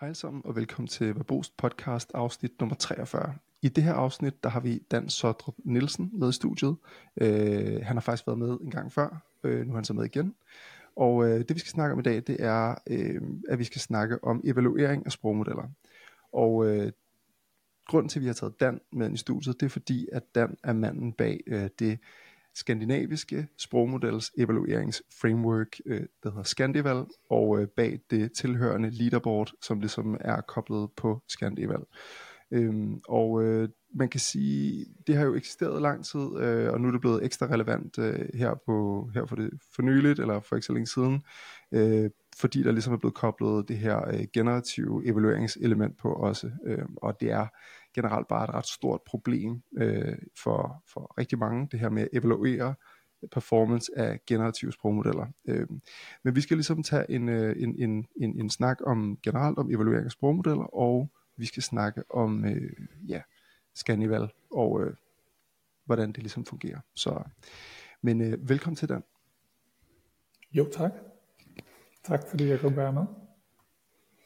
Hej alle sammen og velkommen til Verboost podcast afsnit nummer 43. I det her afsnit, der har vi Dan Sodrup Nielsen med i studiet. Øh, han har faktisk været med en gang før, øh, nu er han så med igen. Og øh, det vi skal snakke om i dag, det er, øh, at vi skal snakke om evaluering af sprogmodeller. Og øh, grunden til, at vi har taget Dan med i studiet, det er fordi, at Dan er manden bag øh, det skandinaviske sprogmodels evalueringsframework, øh, der hedder Scandival, og øh, bag det tilhørende leaderboard, som ligesom er koblet på Scandival. Øhm, og øh, man kan sige, det har jo eksisteret lang tid, øh, og nu er det blevet ekstra relevant øh, her, på, her for det for nyligt, eller for ikke så længe siden, øh, fordi der ligesom er blevet koblet det her øh, generative evalueringselement på også, øh, og det er generelt bare et ret stort problem øh, for, for rigtig mange, det her med at evaluere performance af generative sprogmodeller. Øh, men vi skal ligesom tage en, øh, en, en, en, en snak om generelt om evaluering af sprogmodeller, og vi skal snakke om øh, ja, Scanival og øh, hvordan det ligesom fungerer. Så, men øh, velkommen til den. Jo tak. Tak fordi jeg kunne være med.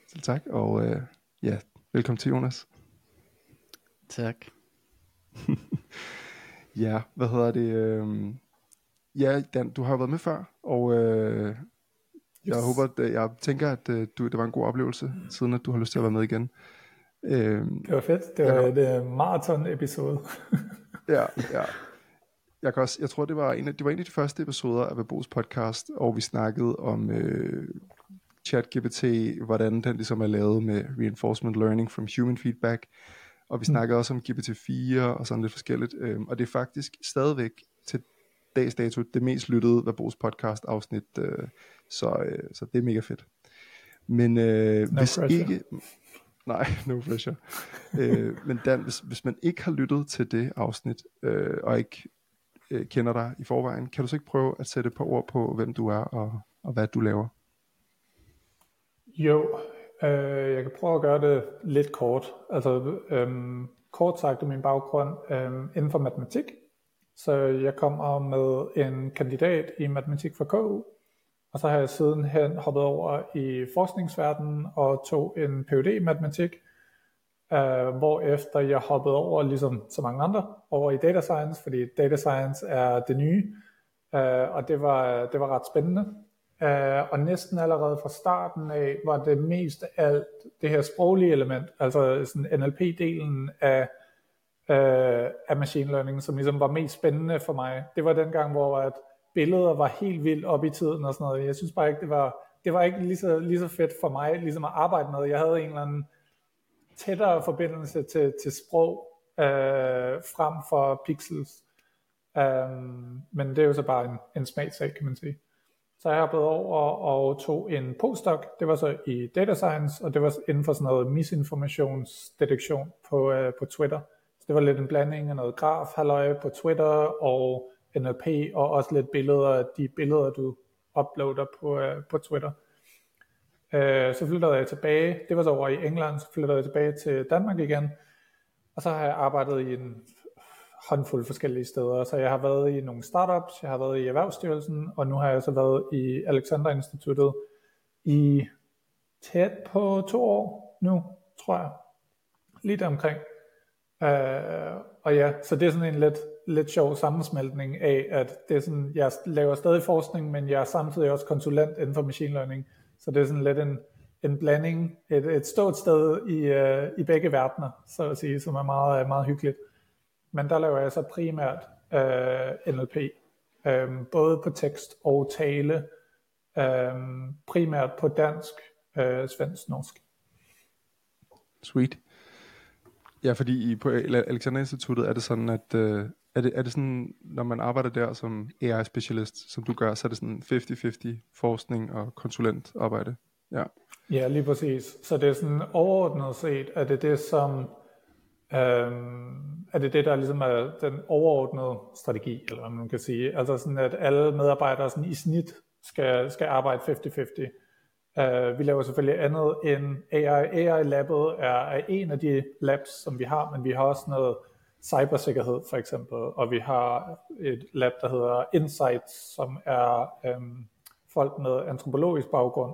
Selv tak, og øh, ja, velkommen til Jonas. Tak. ja, hvad hedder det? Øh, ja, Dan, du har været med før, og øh, yes. jeg håber, at, øh, jeg tænker, at øh, du, det var en god oplevelse, siden at du har lyst til at være med igen. Øh, det var fedt. Det var et uh, maraton-episode. ja, ja. Jeg, kan også, jeg tror, det var, en af, det var en af de første episoder af Bebos podcast, og vi snakkede om øh, ChatGPT, hvordan den ligesom er lavet med reinforcement learning from human feedback, og vi mm. snakkede mm. også om GPT-4 og sådan lidt forskelligt, øh, og det er faktisk stadigvæk til dags dato det mest lyttede Verbos podcast afsnit, øh, så, øh, så det er mega fedt. Men øh, no hvis pressure. ikke Nej, no pressure. øh, men Dan, hvis, hvis man ikke har lyttet til det afsnit, øh, og ikke øh, kender dig i forvejen, kan du så ikke prøve at sætte et par ord på, hvem du er og, og hvad du laver? Jo, øh, jeg kan prøve at gøre det lidt kort. Altså, øhm, kort sagt er min baggrund øhm, inden for matematik. Så jeg kommer med en kandidat i matematik fra KU, og så har jeg sidenhen hoppet over i forskningsverdenen og tog en PhD i matematik, øh, hvor efter jeg hoppede over, ligesom så mange andre, over i data science, fordi data science er det nye, øh, og det var, det var ret spændende. Øh, og næsten allerede fra starten af var det mest af alt det her sproglige element, altså sådan NLP-delen af, øh, af machine learning, som ligesom var mest spændende for mig. Det var den gang, hvor at billeder var helt vildt op i tiden og sådan noget. Jeg synes bare ikke, det var, det var ikke lige så, lige så fedt for mig ligesom at arbejde med. Jeg havde en eller anden tættere forbindelse til, til sprog øh, frem for pixels. Um, men det er jo så bare en, en smagsag, kan man sige. Så jeg har over og tog en postdoc, det var så i data science, og det var inden for sådan noget misinformationsdetektion på, øh, på Twitter. Så det var lidt en blanding af noget graf, halløj på Twitter, og NLP, og også lidt billeder af de billeder, du uploader på, øh, på Twitter. Øh, så flyttede jeg tilbage, det var så over i England, så flyttede jeg tilbage til Danmark igen, og så har jeg arbejdet i en håndfuld forskellige steder. Så jeg har været i nogle startups, jeg har været i Erhvervsstyrelsen, og nu har jeg så været i Alexander Instituttet i tæt på to år nu, tror jeg. Lidt omkring. Øh, og ja, så det er sådan en lidt, lidt sjov sammensmeltning af, at det er sådan, jeg laver stadig forskning, men jeg er samtidig også konsulent inden for machine learning. Så det er sådan lidt en, en blanding, et, et stort sted i, øh, i begge verdener, så at sige, som er meget, meget hyggeligt. Men der laver jeg så primært uh, NLP, um, både på tekst og tale, um, primært på dansk, uh, svensk, norsk. Sweet. Ja, fordi i, på Alexander Instituttet er det sådan, at øh, er, det, er det sådan, når man arbejder der som AI-specialist, som du gør, så er det sådan 50-50 forskning og konsulentarbejde? Ja. ja, lige præcis. Så det er sådan overordnet set, at det det, som øhm, er det det, der ligesom er den overordnede strategi, eller hvad man kan sige. Altså sådan, at alle medarbejdere sådan i snit skal, skal arbejde 50-50. Uh, øh, vi laver selvfølgelig andet end AI. AI-labbet er, er en af de labs, som vi har, men vi har også noget cybersikkerhed for eksempel, og vi har et lab, der hedder Insights, som er um, folk med antropologisk baggrund,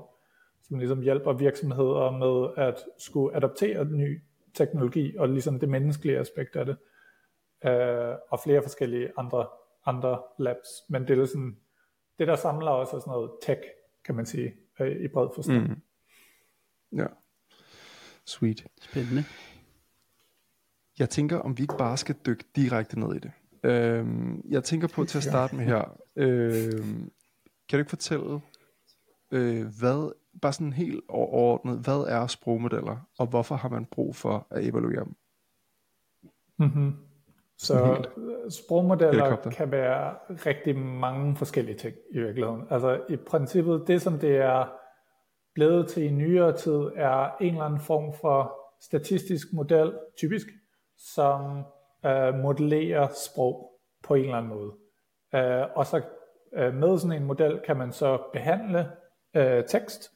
som ligesom hjælper virksomheder med at skulle adoptere ny teknologi og ligesom det menneskelige aspekt af det. Øh, og flere forskellige andre, andre labs. Men det er sådan, det der samler også sådan noget tech, kan man sige, øh, i bred forstand. Mm. Ja. Sweet. Spændende. Jeg tænker, om vi ikke bare skal dykke direkte ned i det. Øhm, jeg tænker på til at starte med her. Øhm, kan du ikke fortælle, øh, hvad, bare sådan helt overordnet, hvad er sprogmodeller, og hvorfor har man brug for at evaluere dem? Mm-hmm. Så sprogmodeller Helikopter. kan være rigtig mange forskellige ting i virkeligheden. Altså i princippet, det som det er blevet til i nyere tid, er en eller anden form for statistisk model, typisk, som øh, modellerer sprog på en eller anden måde. Øh, og så øh, med sådan en model kan man så behandle øh, tekst.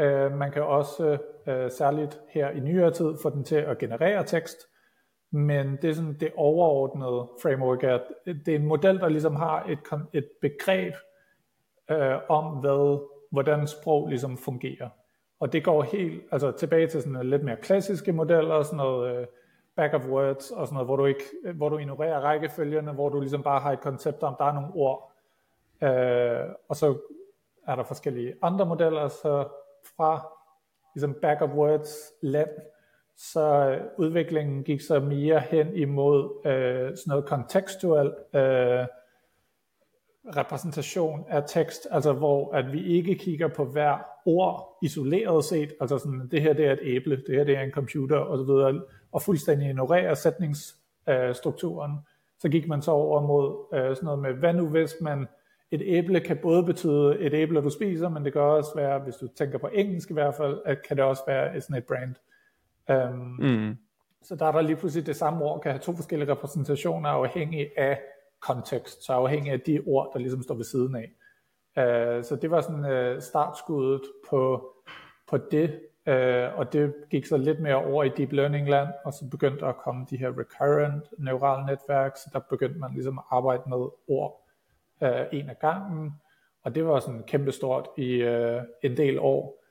Øh, man kan også øh, særligt her i nyere tid få den til at generere tekst, men det er sådan det overordnede framework, at det er en model, der ligesom har et, et begreb øh, om, hvad, hvordan sprog ligesom fungerer. Og det går helt altså tilbage til sådan lidt mere klassiske modeller, sådan noget øh, back of words og sådan noget, hvor du, ikke, hvor du ignorerer rækkefølgerne, hvor du ligesom bare har et koncept om, der er nogle ord, øh, og så er der forskellige andre modeller, så fra ligesom back of words land, så øh, udviklingen gik så mere hen imod øh, sådan noget kontekstuel øh, repræsentation af tekst, altså hvor at vi ikke kigger på hver ord isoleret set, altså sådan, det her det er et æble, det her det er en computer osv., og fuldstændig ignorerer sætningsstrukturen, øh, så gik man så over mod øh, sådan noget med, hvad nu hvis man, et æble kan både betyde et æble, du spiser, men det kan også være, hvis du tænker på engelsk i hvert fald, at kan det også være sådan et brand. Um, mm. Så der er der lige pludselig det samme ord, kan have to forskellige repræsentationer afhængig af kontekst, så afhængig af de ord, der ligesom står ved siden af. Uh, så det var sådan uh, startskuddet på, på det, uh, og det gik så lidt mere over i deep learning land, og så begyndte der at komme de her recurrent neurale netværk, så der begyndte man ligesom at arbejde med ord øh, en af gangen, og det var sådan kæmpestort i øh, en del år.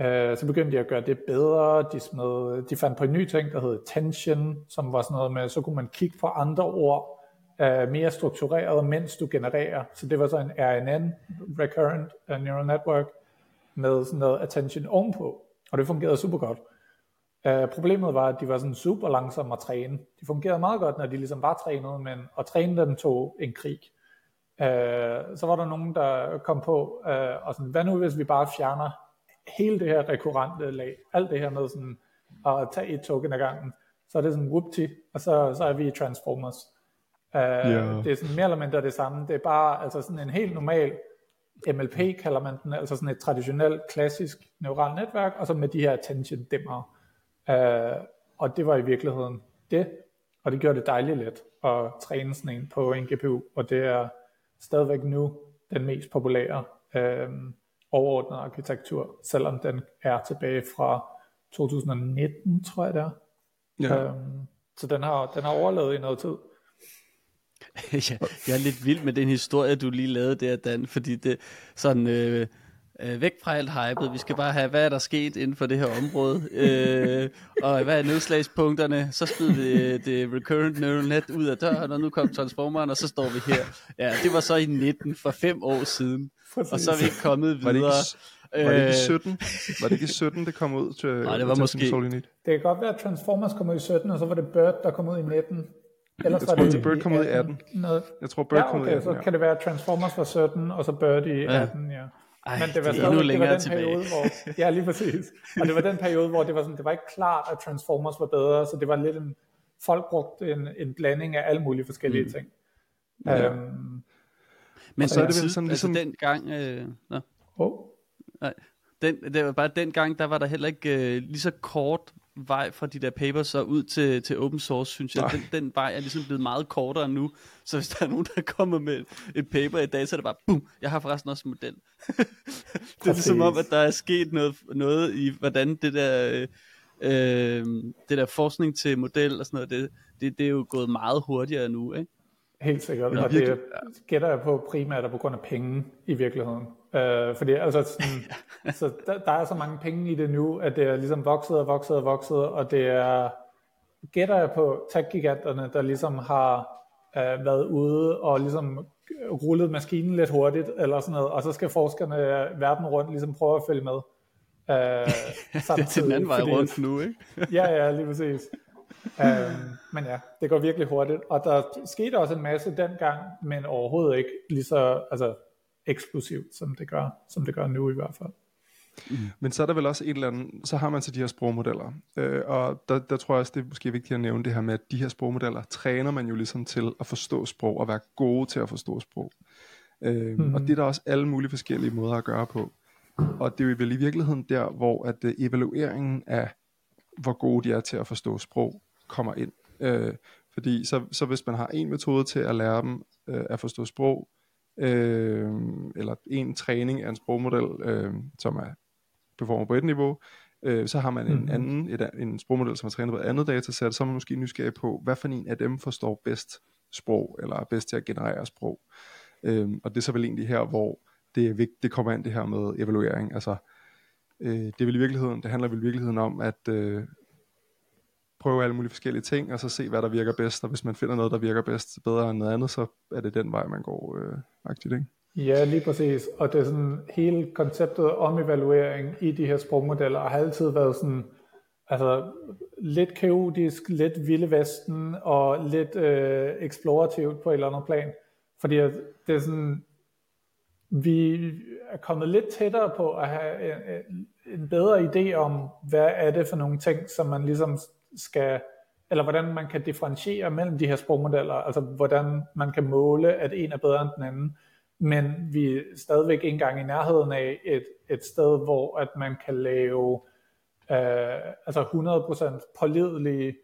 Øh, så begyndte de at gøre det bedre. De, smed, de fandt på en ny ting, der hed attention, som var sådan noget med, så kunne man kigge på andre ord uh, mere struktureret, mens du genererer. Så det var så en RNN, Recurrent øh, Neural Network, med sådan noget attention ovenpå. Og det fungerede super godt. Uh, øh, problemet var, at de var sådan super langsomme at træne. De fungerede meget godt, når de ligesom var trænet, men at træne dem tog en krig. Uh, så var der nogen, der kom på, uh, og sådan, hvad nu hvis vi bare fjerner hele det her rekurrente lag, alt det her med sådan at tage et token ad gangen, så er det sådan whoopty, og så, så er vi i Transformers. Uh, yeah. Det er sådan mere eller mindre det samme. Det er bare altså sådan en helt normal MLP kalder man den, altså sådan et traditionelt klassisk neuralt netværk, og så med de her attention dimmer. Uh, og det var i virkeligheden det, og det gjorde det dejligt let at træne sådan en på en GPU, og det er stadigvæk nu den mest populære uh, overordnet arkitektur, selvom den er tilbage fra 2019, tror jeg det er. Ja. Øhm, så den har, den har overlevet i noget tid. ja, jeg er lidt vild med den historie, du lige lavede der, Dan, fordi det sådan... Øh, øh, væk fra alt hypet. Vi skal bare have, hvad er der sket inden for det her område, øh, og hvad er nedslagspunkterne. Så smed vi øh, det recurrent neural net ud af døren, og nu kom transformeren, og så står vi her. Ja, det var så i 19, for fem år siden, Præcis. og så er vi ikke kommet videre. Var det ikke, var det ikke i 17? Var det ikke i 17, det kom ud til Nej, det var måske... Det kan godt være, at Transformers kom ud i 17, og så var det Bird, der kom ud i 19. Ellers jeg tror, det, Bird kom ud i 18. Noget. Jeg tror, Bird ja, okay, kom ud i 18, så ja. kan det være, at Transformers var 17, og så Bird i 18, ja. Ej, men det var, det, endnu det var den tilbage. periode, hvor, ja lige præcis, og det var den periode, hvor det var, sådan, det var ikke klart, at Transformers var bedre, så det var lidt en, folk brugte en, en blanding af alle mulige forskellige mm. ting. Ja. Øhm, men så er det vel sådan ligesom... Altså den gang, øh, nå. Oh. Nej, den, det var bare den gang, der var der heller ikke øh, lige så kort vej fra de der papers så ud til, til open source, synes jeg. Den, den vej er ligesom blevet meget kortere nu. Så hvis der er nogen, der kommer med et paper i dag, så er det bare, bum, jeg har forresten også en model. det er ligesom om, at der er sket noget, noget i, hvordan det der, øh, det der forskning til model og sådan noget, det, det, det er jo gået meget hurtigere nu, ikke? Helt sikkert, og det gætter jeg på primært på grund af penge i virkeligheden. Øh, fordi altså sådan, så der, der er så mange penge i det nu, at det er ligesom vokset og vokset og vokset, og det er, gætter jeg på tech-giganterne, der ligesom har øh, været ude og ligesom rullet maskinen lidt hurtigt, eller sådan noget, og så skal forskerne verden rundt ligesom prøve at følge med. Øh, det er til den anden vej fordi, rundt nu, ikke? ja, ja, lige præcis. um, men ja, det går virkelig hurtigt, og der skete også en masse dengang, men overhovedet ikke lige så altså, eksplosivt, som det gør, som det gør nu i hvert fald. Mm. Men så er der vel også et eller andet, så har man så de her sprogmodeller, øh, og der, der tror jeg også, det er måske vigtigt at nævne det her med, at de her sprogmodeller træner man jo ligesom til at forstå sprog, og være gode til at forstå sprog. Øh, mm. Og det er der også alle mulige forskellige måder at gøre på. Og det er jo vel i virkeligheden der, hvor at uh, evalueringen af, hvor gode de er til at forstå sprog, kommer ind. Øh, fordi så, så hvis man har en metode til at lære dem øh, at forstå sprog, øh, eller en træning af en sprogmodel, øh, som er performer på et niveau, øh, så har man en mm. anden, et, en sprogmodel, som er trænet på et andet datasæt, så er man måske nysgerrig på, hvad for en af dem forstår bedst sprog, eller er bedst til at generere sprog. Øh, og det er så vel egentlig her, hvor det, er vigtigt, det kommer ind det her med evaluering. Altså, øh, det, vil i virkeligheden, det handler vel i virkeligheden om, at øh, prøve alle mulige forskellige ting, og så se, hvad der virker bedst, og hvis man finder noget, der virker bedst bedre end noget andet, så er det den vej, man går øh, aktivt, ikke? Ja, lige præcis. Og det er sådan, hele konceptet om evaluering i de her sprogmodeller har altid været sådan, altså lidt kaotisk, lidt vilde vesten og lidt øh, eksplorativt på et eller andet plan. Fordi det er sådan, vi er kommet lidt tættere på at have en, en bedre idé om, hvad er det for nogle ting, som man ligesom skal, eller hvordan man kan differentiere mellem de her sprogmodeller, altså hvordan man kan måle, at en er bedre end den anden, men vi er stadigvæk ikke engang i nærheden af et, et sted, hvor at man kan lave øh, altså 100% pålidelige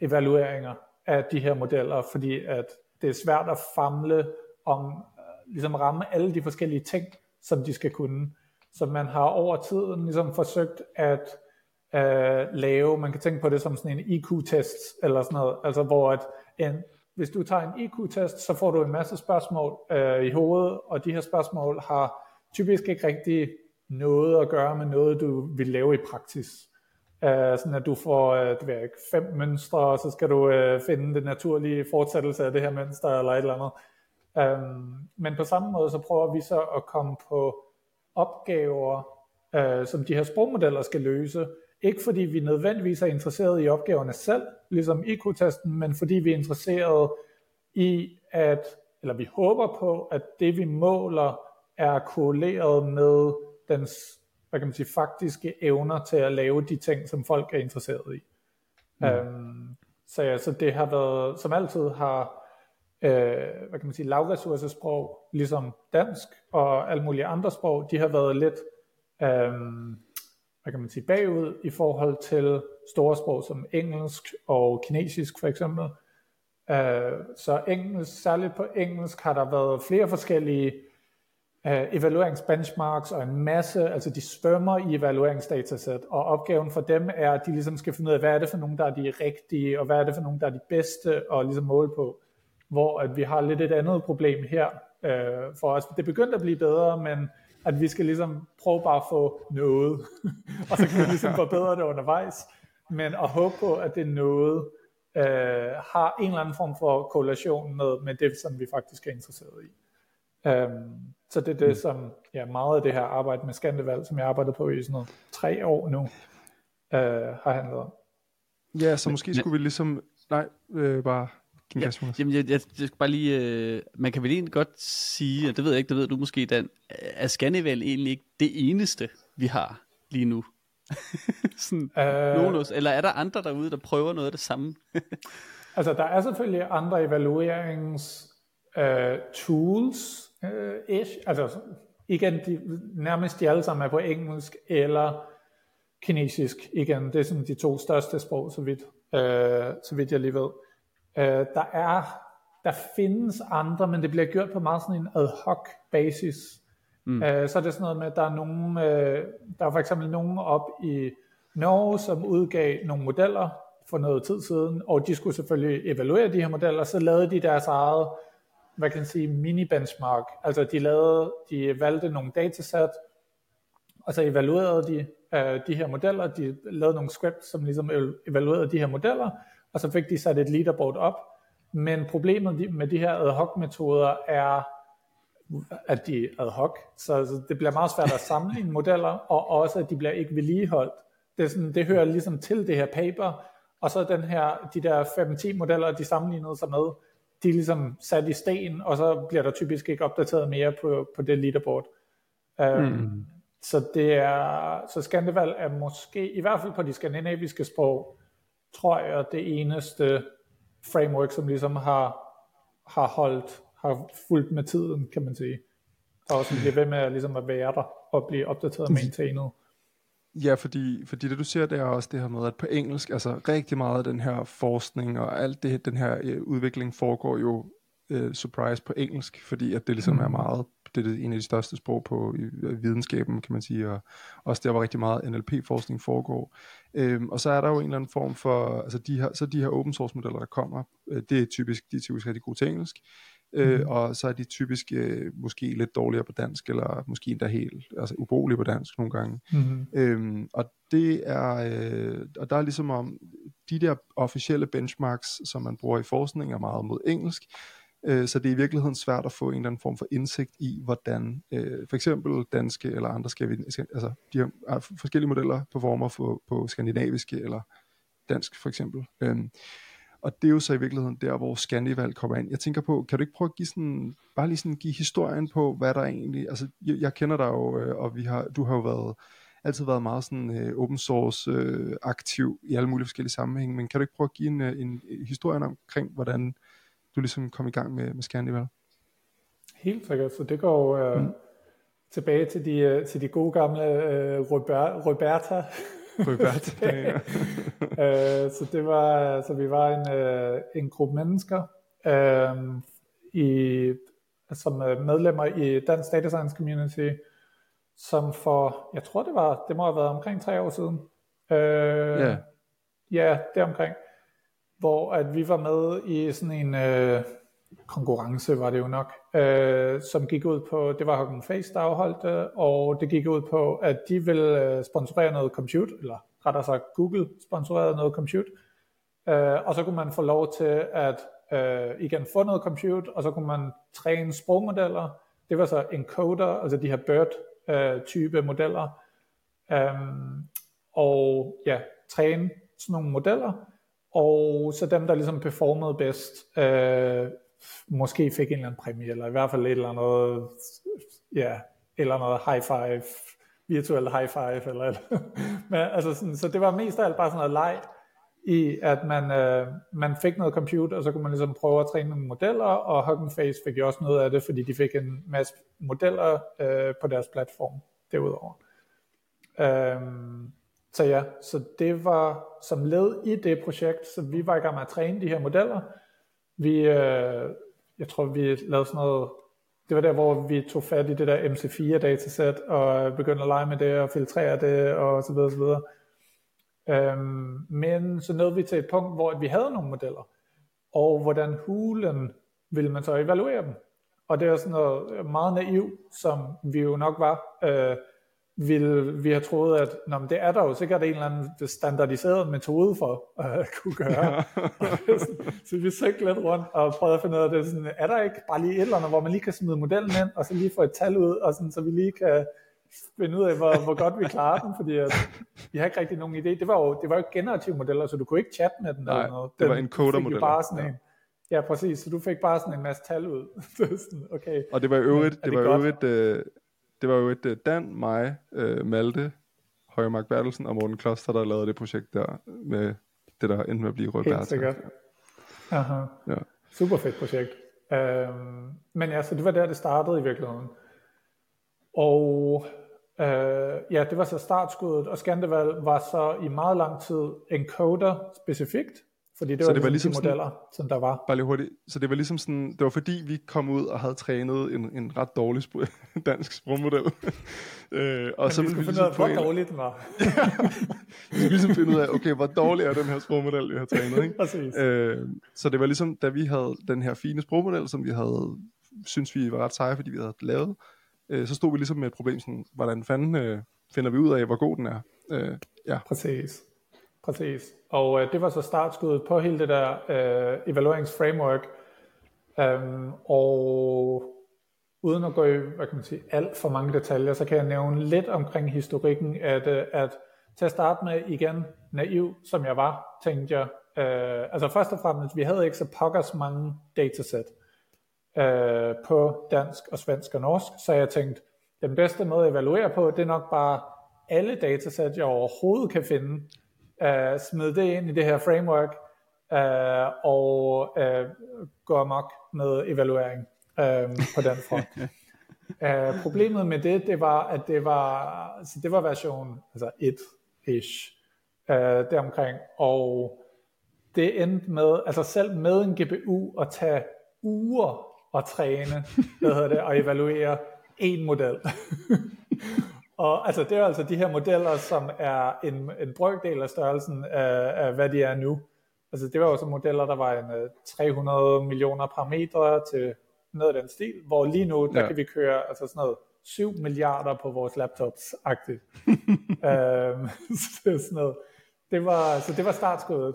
evalueringer af de her modeller, fordi at det er svært at famle om øh, ligesom ramme alle de forskellige ting, som de skal kunne. Så man har over tiden ligesom forsøgt at øh, lave, man kan tænke på det som sådan en IQ-test, eller sådan noget, altså hvor at en, hvis du tager en IQ-test, så får du en masse spørgsmål øh, i hovedet, og de her spørgsmål har typisk ikke rigtig noget at gøre med noget, du vil lave i praksis. Øh, sådan at du får øh, det ikke, fem mønstre, og så skal du øh, finde det naturlige fortsættelse af det her mønster, eller et eller andet. Um, men på samme måde, så prøver vi så at komme på opgaver, uh, som de her sprogmodeller skal løse, ikke fordi vi nødvendigvis er interesseret i opgaverne selv, ligesom IQ-testen, men fordi vi er interesseret i at, eller vi håber på, at det vi måler er korreleret med dens, hvad kan man sige, faktiske evner til at lave de ting, som folk er interesseret i. Mm. Um, så ja, så det har været, som altid har, øh, hvad kan man sige, lavressourcesprog, ligesom dansk og alle mulige andre sprog, de har været lidt, øh, hvad kan man sige, bagud i forhold til store sprog som engelsk og kinesisk for eksempel. Uh, så engelsk, særligt på engelsk har der været flere forskellige uh, evalueringsbenchmarks og en masse, altså de svømmer i evalueringsdatasæt, og opgaven for dem er, at de ligesom skal finde ud af, hvad er det for nogen, der er de rigtige, og hvad er det for nogen, der er de bedste at ligesom måle på. Hvor at vi har lidt et andet problem her uh, for os. Det begyndte at blive bedre, men at vi skal ligesom prøve bare at få noget, og så kan vi ligesom forbedre det undervejs, men at håbe på, at det noget øh, har en eller anden form for korrelation med, med det, som vi faktisk er interesseret i. Um, så det er det, mm. som ja, meget af det her arbejde med Skandevalg, som jeg arbejdede på i sådan noget tre år nu, øh, har handlet om. Ja, så måske skulle vi ligesom, nej, øh, bare Ja, jamen, jeg, jeg, jeg skal bare lige, øh, man kan vel egentlig godt sige, og det ved jeg ikke, det ved du måske, Dan, er Scannival egentlig ikke det eneste, vi har lige nu? Sådan, uh, eller er der andre derude, der prøver noget af det samme? altså, der er selvfølgelig andre evaluerings uh, tools, uh, ish. altså igen, de, nærmest de alle sammen er på engelsk eller kinesisk. Igen, det er sådan de to største sprog, så vidt, uh, så vidt jeg lige ved. Øh, der er, der findes andre, men det bliver gjort på meget sådan en ad hoc basis. Mm. Øh, så er det sådan noget med, at der er nogen, øh, der er for eksempel nogen op i Norge, som udgav nogle modeller for noget tid siden, og de skulle selvfølgelig evaluere de her modeller, så lavede de deres eget hvad kan man sige, mini-benchmark. Altså de lavede, de valgte nogle datasæt, og så evaluerede de uh, de her modeller, de lavede nogle scripts, som ligesom evaluerede de her modeller, og så fik de sat et leaderboard op. Men problemet med de her ad hoc metoder er, at de er ad hoc, så, det bliver meget svært at sammenligne modeller, og også at de bliver ikke vedligeholdt. Det, sådan, det hører ligesom til det her paper, og så den her, de der 5-10 modeller, de sammenlignede sig med, de er ligesom sat i sten, og så bliver der typisk ikke opdateret mere på, på det leaderboard. Um, mm. Så det er, så Skandeval er måske, i hvert fald på de skandinaviske sprog, tror jeg, det eneste framework, som ligesom har, har holdt, har fulgt med tiden, kan man sige. Og som bliver ved med at, ligesom at være der og blive opdateret og maintained. Ja, fordi, fordi det du siger, det er også det her med, at på engelsk, altså rigtig meget af den her forskning og alt det, den her øh, udvikling foregår jo øh, surprise på engelsk, fordi at det ligesom er mm. meget, det er en af de største sprog på øh, videnskaben, kan man sige, og også der, hvor rigtig meget NLP-forskning foregår. Øhm, og så er der jo en eller anden form for, altså de her, så de her open source modeller, der kommer, øh, det er typisk, de er typisk rigtig gode til engelsk, øh, mm. og så er de typisk øh, måske lidt dårligere på dansk, eller måske endda helt altså ubrugelige på dansk nogle gange. Mm. Øhm, og det er, øh, og der er ligesom om, de der officielle benchmarks, som man bruger i forskning, er meget mod engelsk, øh, så det er i virkeligheden svært at få en eller anden form for indsigt i, hvordan øh, for eksempel danske eller andre skal vi, altså de har forskellige modeller på former for, på skandinaviske eller dansk for eksempel. Øhm, og det er jo så i virkeligheden der, hvor Scandival kommer ind. Jeg tænker på, kan du ikke prøve at give sådan, bare lige sådan give historien på, hvad der egentlig, altså jeg, jeg kender dig jo, øh, og vi har, du har jo været, altid været meget sådan øh, open source øh, aktiv i alle mulige forskellige sammenhænge, men kan du ikke prøve at give en, øh, en, en historien omkring, hvordan du ligesom kom i gang med, med Scandival? Helt sikkert, så det går øh, mm. tilbage til de, øh, til de gode gamle øh, Roberta Robert. øh, så det var, så vi var en, øh, en gruppe mennesker, øh, i, som medlemmer i Dansk Data Science Community, som for, jeg tror det var, det må have været omkring tre år siden. Øh, yeah. Ja, det omkring. Hvor at vi var med i sådan en øh, konkurrence, var det jo nok, øh, som gik ud på, det var Hugging Face, der afholdte, og det gik ud på, at de ville øh, sponsorere noget compute, eller rettere sagt Google sponsorerede noget compute, øh, og så kunne man få lov til at øh, igen få noget compute, og så kunne man træne sprogmodeller, det var så encoder, altså de her BERT-type øh, modeller, øh, og ja, træne sådan nogle modeller, og så dem, der ligesom performede bedst, øh, måske fik en eller anden præmie, eller i hvert fald et eller andet, ja, eller noget high five, virtuel high five, eller, eller. Men, altså sådan, så det var mest af alt bare sådan noget leg, i at man, øh, man fik noget computer, og så kunne man ligesom prøve at træne nogle modeller, og Hugging Face fik jo også noget af det, fordi de fik en masse modeller øh, på deres platform derudover. Øh, så ja, så det var som led i det projekt, så vi var i gang med at træne de her modeller, vi, øh, jeg tror, vi lavede sådan noget, det var der, hvor vi tog fat i det der MC4 datasæt, og begyndte at lege med det, og filtrere det, og så videre, så videre. Øhm, men så nåede vi til et punkt, hvor vi havde nogle modeller, og hvordan hulen ville man så evaluere dem. Og det er sådan noget meget naiv, som vi jo nok var, øh, ville vi have troet, at Nå, men det er der jo sikkert en eller anden standardiseret metode for at kunne gøre. Ja. så vi søgte lidt rundt og prøvede at finde ud af det. Sådan, er der ikke bare lige et eller andet, hvor man lige kan smide modellen ind, og så lige få et tal ud, og sådan, så vi lige kan finde ud af, hvor, hvor godt vi klarer den, fordi at, vi har ikke rigtig nogen idé. Det var jo, det var jo generative modeller, så du kunne ikke chatte med den. Nej, eller noget. Den det var en coder-model. bare sådan ja. en, Ja, præcis. Så du fik bare sådan en masse tal ud. sådan, okay. Og det var i øvrigt, det, det var øvrigt, øh, det var jo et uh, Dan, mig, uh, Malte, Højmark Bertelsen og Morten Kloster, der lavede det projekt der, med det der endte med at blive Rødberta. Helt sikkert. Aha. Ja. Super fedt projekt. Øhm, men ja, så det var der, det startede i virkeligheden. Og øh, ja, det var så startskuddet, og Scandival var så i meget lang tid encoder specifikt, Fordi det så var, det var ligesom de modeller, sådan, som der var. Bare lige hurtigt. Så det var ligesom sådan, det var fordi vi kom ud og havde trænet en, en ret dårlig sp- dansk sprogmodel. øh, og Men så vi skulle finde ud af, hvor dårlig den var. vi skulle ligesom finde ud af, okay, hvor dårlig er den her sprogmodel, vi har trænet. Ikke? Præcis. Øh, så det var ligesom, da vi havde den her fine sprogmodel, som vi havde, synes vi var ret seje, fordi vi havde lavet, øh, så stod vi ligesom med et problem, sådan, hvordan fanden øh, finder vi ud af, hvor god den er. Øh, ja. Præcis. Præcis. Og øh, det var så startskuddet på hele det der øh, evalueringsframework. Um, og uden at gå i, hvad kan man sige, alt for mange detaljer, så kan jeg nævne lidt omkring historikken, at, øh, at til at starte med igen, naiv som jeg var, tænkte jeg, øh, altså først og fremmest, vi havde ikke så pokkers mange datasæt øh, på dansk og svensk og norsk, så jeg tænkte, den bedste måde at evaluere på, det er nok bare alle datasæt, jeg overhovedet kan finde, uh, smide det ind i det her framework, uh, og uh, gå amok med evaluering uh, på den front. uh, problemet med det, det var, at det var, altså det var version altså 1-ish uh, deromkring, og det endte med, altså selv med en GPU at tage uger at træne, hvad hedder det, og evaluere en model. Og altså, det er altså de her modeller, som er en, en brøkdel af størrelsen af, af, hvad de er nu. Altså, det var jo så modeller, der var en 300 øh, millioner parametre til noget af den stil, hvor lige nu, der ja. kan vi køre altså sådan noget 7 milliarder på vores laptops-agtigt. øhm, så det, sådan noget. Det var, så det var startskuddet.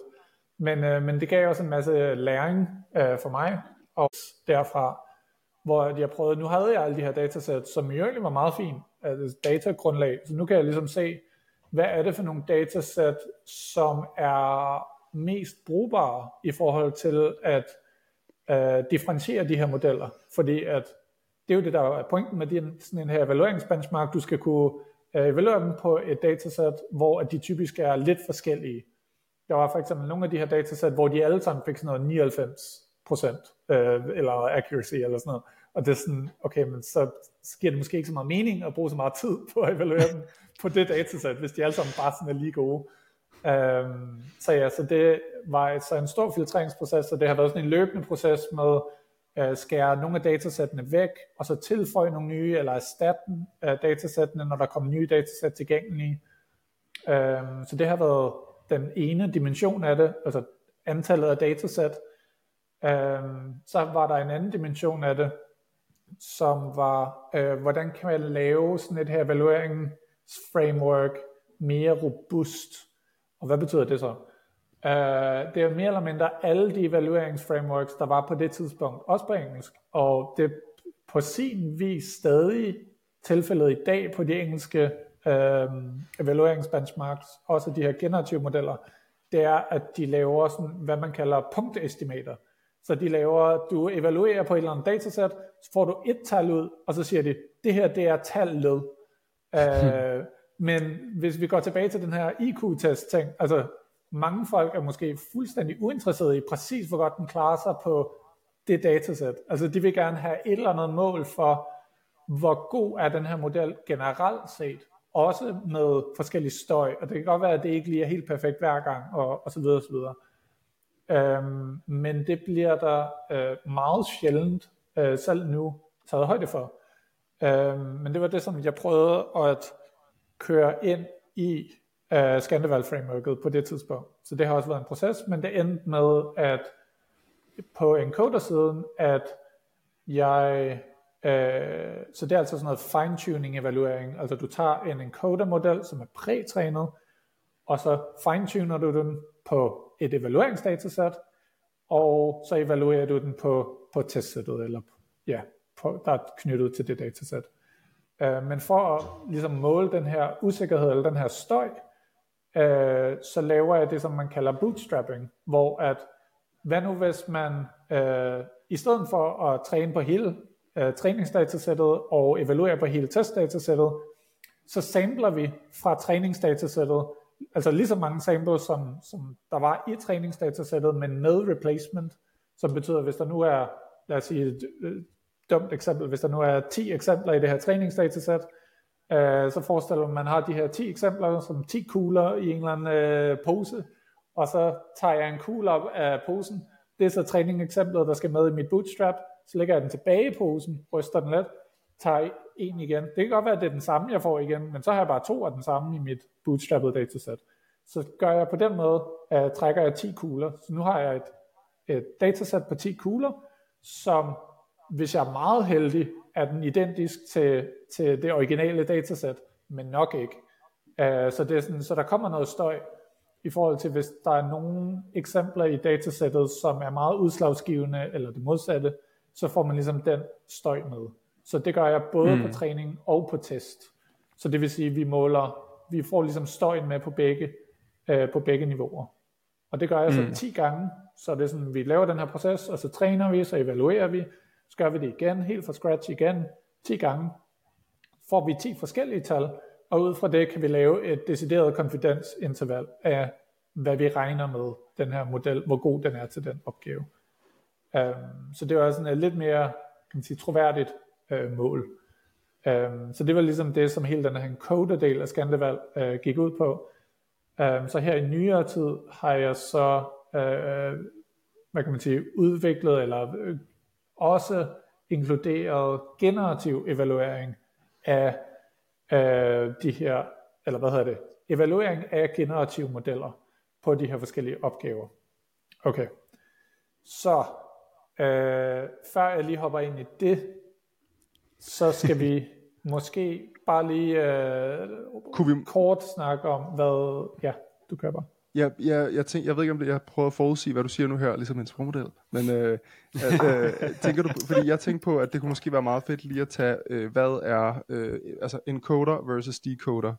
Men, øh, men det gav også en masse læring øh, for mig, og derfra, hvor jeg prøvede, nu havde jeg alle de her datasæt, som i øvrigt var meget fint, altså datagrundlag. Så nu kan jeg ligesom se, hvad er det for nogle datasæt, som er mest brugbare i forhold til at uh, differentiere de her modeller. Fordi at det er jo det, der er pointen med din, sådan en her evalueringsbenchmark. Du skal kunne uh, evaluere dem på et datasæt, hvor at de typisk er lidt forskellige. Der var for eksempel nogle af de her datasæt, hvor de alle sammen fik sådan noget 99 procent, uh, eller accuracy eller sådan noget. Og det er sådan, okay, men så giver det måske ikke så meget mening at bruge så meget tid på at evaluere dem på det datasæt, hvis de alle sammen bare sådan er lige gode. Øhm, så ja, så det var så en stor filtreringsproces, og det har været sådan en løbende proces med at skære nogle af datasættene væk, og så tilføje nogle nye, eller erstatte øh, datasættene, når der kommer nye datasæt tilgængelige. Øhm, så det har været den ene dimension af det, altså antallet af datasæt. Øhm, så var der en anden dimension af det, som var, øh, hvordan kan man lave sådan et her evalueringsframework mere robust. Og hvad betyder det så? Uh, det er mere eller mindre alle de evalueringsframeworks, der var på det tidspunkt, også på engelsk. Og det er på sin vis stadig tilfældet i dag på de engelske uh, evalueringsbenchmarks, også de her generative modeller, det er, at de laver sådan, hvad man kalder punktestimater. Så de laver, du evaluerer på et eller andet datasæt, så får du et tal ud, og så siger de, det her det er tallet. uh, men hvis vi går tilbage til den her IQ-test ting, altså mange folk er måske fuldstændig uinteresserede i præcis, hvor godt den klarer sig på det datasæt. Altså de vil gerne have et eller andet mål for, hvor god er den her model generelt set, også med forskellig støj, og det kan godt være, at det ikke lige er helt perfekt hver gang, og, og så videre, og så videre. Øhm, men det bliver der øh, meget sjældent øh, selv nu taget højde for. Øhm, men det var det, som jeg prøvede at køre ind i øh, Scandival frameworket på det tidspunkt. Så det har også været en proces, men det endte med, at på encoder-siden, at jeg, øh, så det er altså sådan noget fine-tuning evaluering, altså du tager en encoder-model, som er prætrænet, og så fine-tuner du den på et evalueringsdatasæt, og så evaluerer du den på, på testsættet, eller ja, på, der er knyttet til det datasæt. Øh, men for at ligesom måle den her usikkerhed, eller den her støj, øh, så laver jeg det, som man kalder bootstrapping, hvor at, hvad nu hvis man, øh, i stedet for at træne på hele øh, træningsdatasættet, og evaluere på hele testdatasættet, så samler vi fra træningsdatasættet altså lige så mange samples, som, som der var i træningsdatasættet, men med replacement, som betyder, hvis der nu er, lad os sige et øh, dumt eksempel, hvis der nu er 10 eksempler i det her træningsdatasæt, øh, så forestiller man, at man har de her 10 eksempler, som 10 kugler i en eller anden øh, pose, og så tager jeg en kugle op af posen. Det er så træningeksemplet, der skal med i mit bootstrap. Så lægger jeg den tilbage i posen, ryster den lidt, tager en igen. Det kan godt være, at det er den samme, jeg får igen, men så har jeg bare to af den samme i mit bootstrappede dataset. Så gør jeg på den måde, at trækker jeg 10 kugler. Så nu har jeg et, et dataset på 10 kugler, som hvis jeg er meget heldig, er den identisk til, til det originale dataset, men nok ikke. Uh, så, det er sådan, så der kommer noget støj i forhold til, hvis der er nogle eksempler i datasættet, som er meget udslagsgivende, eller det modsatte, så får man ligesom den støj med. Så det gør jeg både mm. på træning og på test. Så det vil sige, at vi måler, vi får ligesom støjen med på begge, øh, på begge niveauer. Og det gør jeg så mm. 10 gange, så det er sådan, vi laver den her proces, og så træner vi, så evaluerer vi, så gør vi det igen, helt fra scratch igen, 10 gange. Får vi 10 forskellige tal, og ud fra det kan vi lave et decideret konfidensinterval af, hvad vi regner med den her model, hvor god den er til den opgave. Um, så det var sådan et lidt mere kan man sige, troværdigt øh, mål. Um, så det var ligesom det, som hele den her encoder-del af Scandival øh, gik ud på. Um, så her i nyere tid har jeg så øh, hvad kan man sige, udviklet eller øh, også inkluderet generativ evaluering af øh, de her, eller hvad hedder det, evaluering af generative modeller på de her forskellige opgaver. Okay, så Øh, før jeg lige hopper ind i det, så skal vi måske bare lige øh, Kunne vi... kort snakke om, hvad... Ja, du kan bare. Ja, jeg, jeg, tænk, jeg ved ikke, om det, jeg prøver at forudsige, hvad du siger nu her, ligesom en sprogmodel. Men øh, at, øh, tænker du, fordi jeg tænker på, at det kunne måske være meget fedt lige at tage, øh, hvad er øh, altså encoder versus decoder.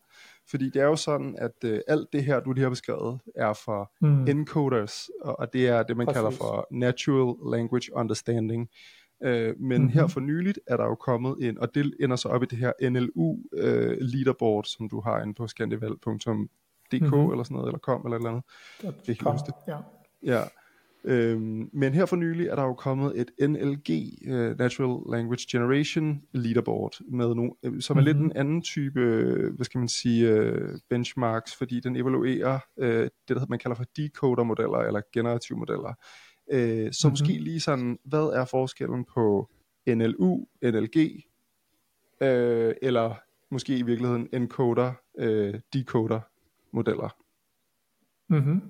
Fordi det er jo sådan, at øh, alt det her, du lige har beskrevet, er for mm. encoders, og, og det er det, man Præcis. kalder for Natural Language Understanding. Øh, men mm-hmm. her for nyligt er der jo kommet ind, og det ender så op i det her NLU øh, leaderboard, som du har inde på scandival.dk mm-hmm. eller sådan noget, eller kom eller et eller andet. Det, det, det. Ja. ja. Øhm, men her for nylig er der jo kommet et NLG, uh, øh, Natural Language Generation Leaderboard, med no, øh, som er mm-hmm. lidt en anden type, øh, hvad skal man sige, uh, benchmarks, fordi den evaluerer uh, det, der man kalder for decoder-modeller, eller generative modeller. Uh, så mm-hmm. måske lige sådan, hvad er forskellen på NLU, NLG, uh, eller måske i virkeligheden encoder, uh, decoder modeller? Mhm.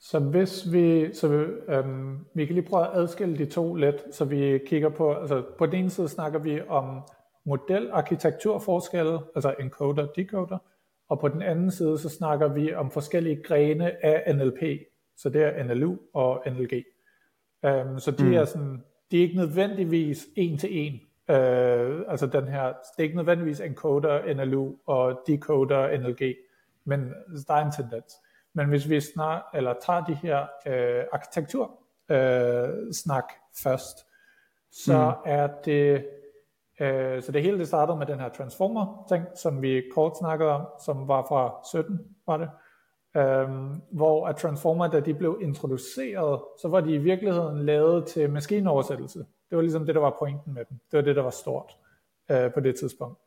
Så hvis vi, så vi, øhm, vi kan lige prøve at adskille de to lidt, så vi kigger på, altså på den ene side snakker vi om modelarkitekturforskelle, altså encoder, decoder, og på den anden side så snakker vi om forskellige grene af NLP, så det er NLU og NLG. Øhm, så de mm. er sådan, de er ikke nødvendigvis en til en, øh, altså den her, det er ikke nødvendigvis encoder, NLU og decoder, NLG, men der er en tendens. Men hvis vi snart, eller tager de her øh, arkitektur øh, snak først, så mm. er det, øh, så det hele det startede med den her transformer ting, som vi kort snakkede om, som var fra 17, var det. Øhm, hvor at transformer, da de blev introduceret, så var de i virkeligheden lavet til maskinoversættelse. Det var ligesom det, der var pointen med dem. Det var det, der var stort øh, på det tidspunkt.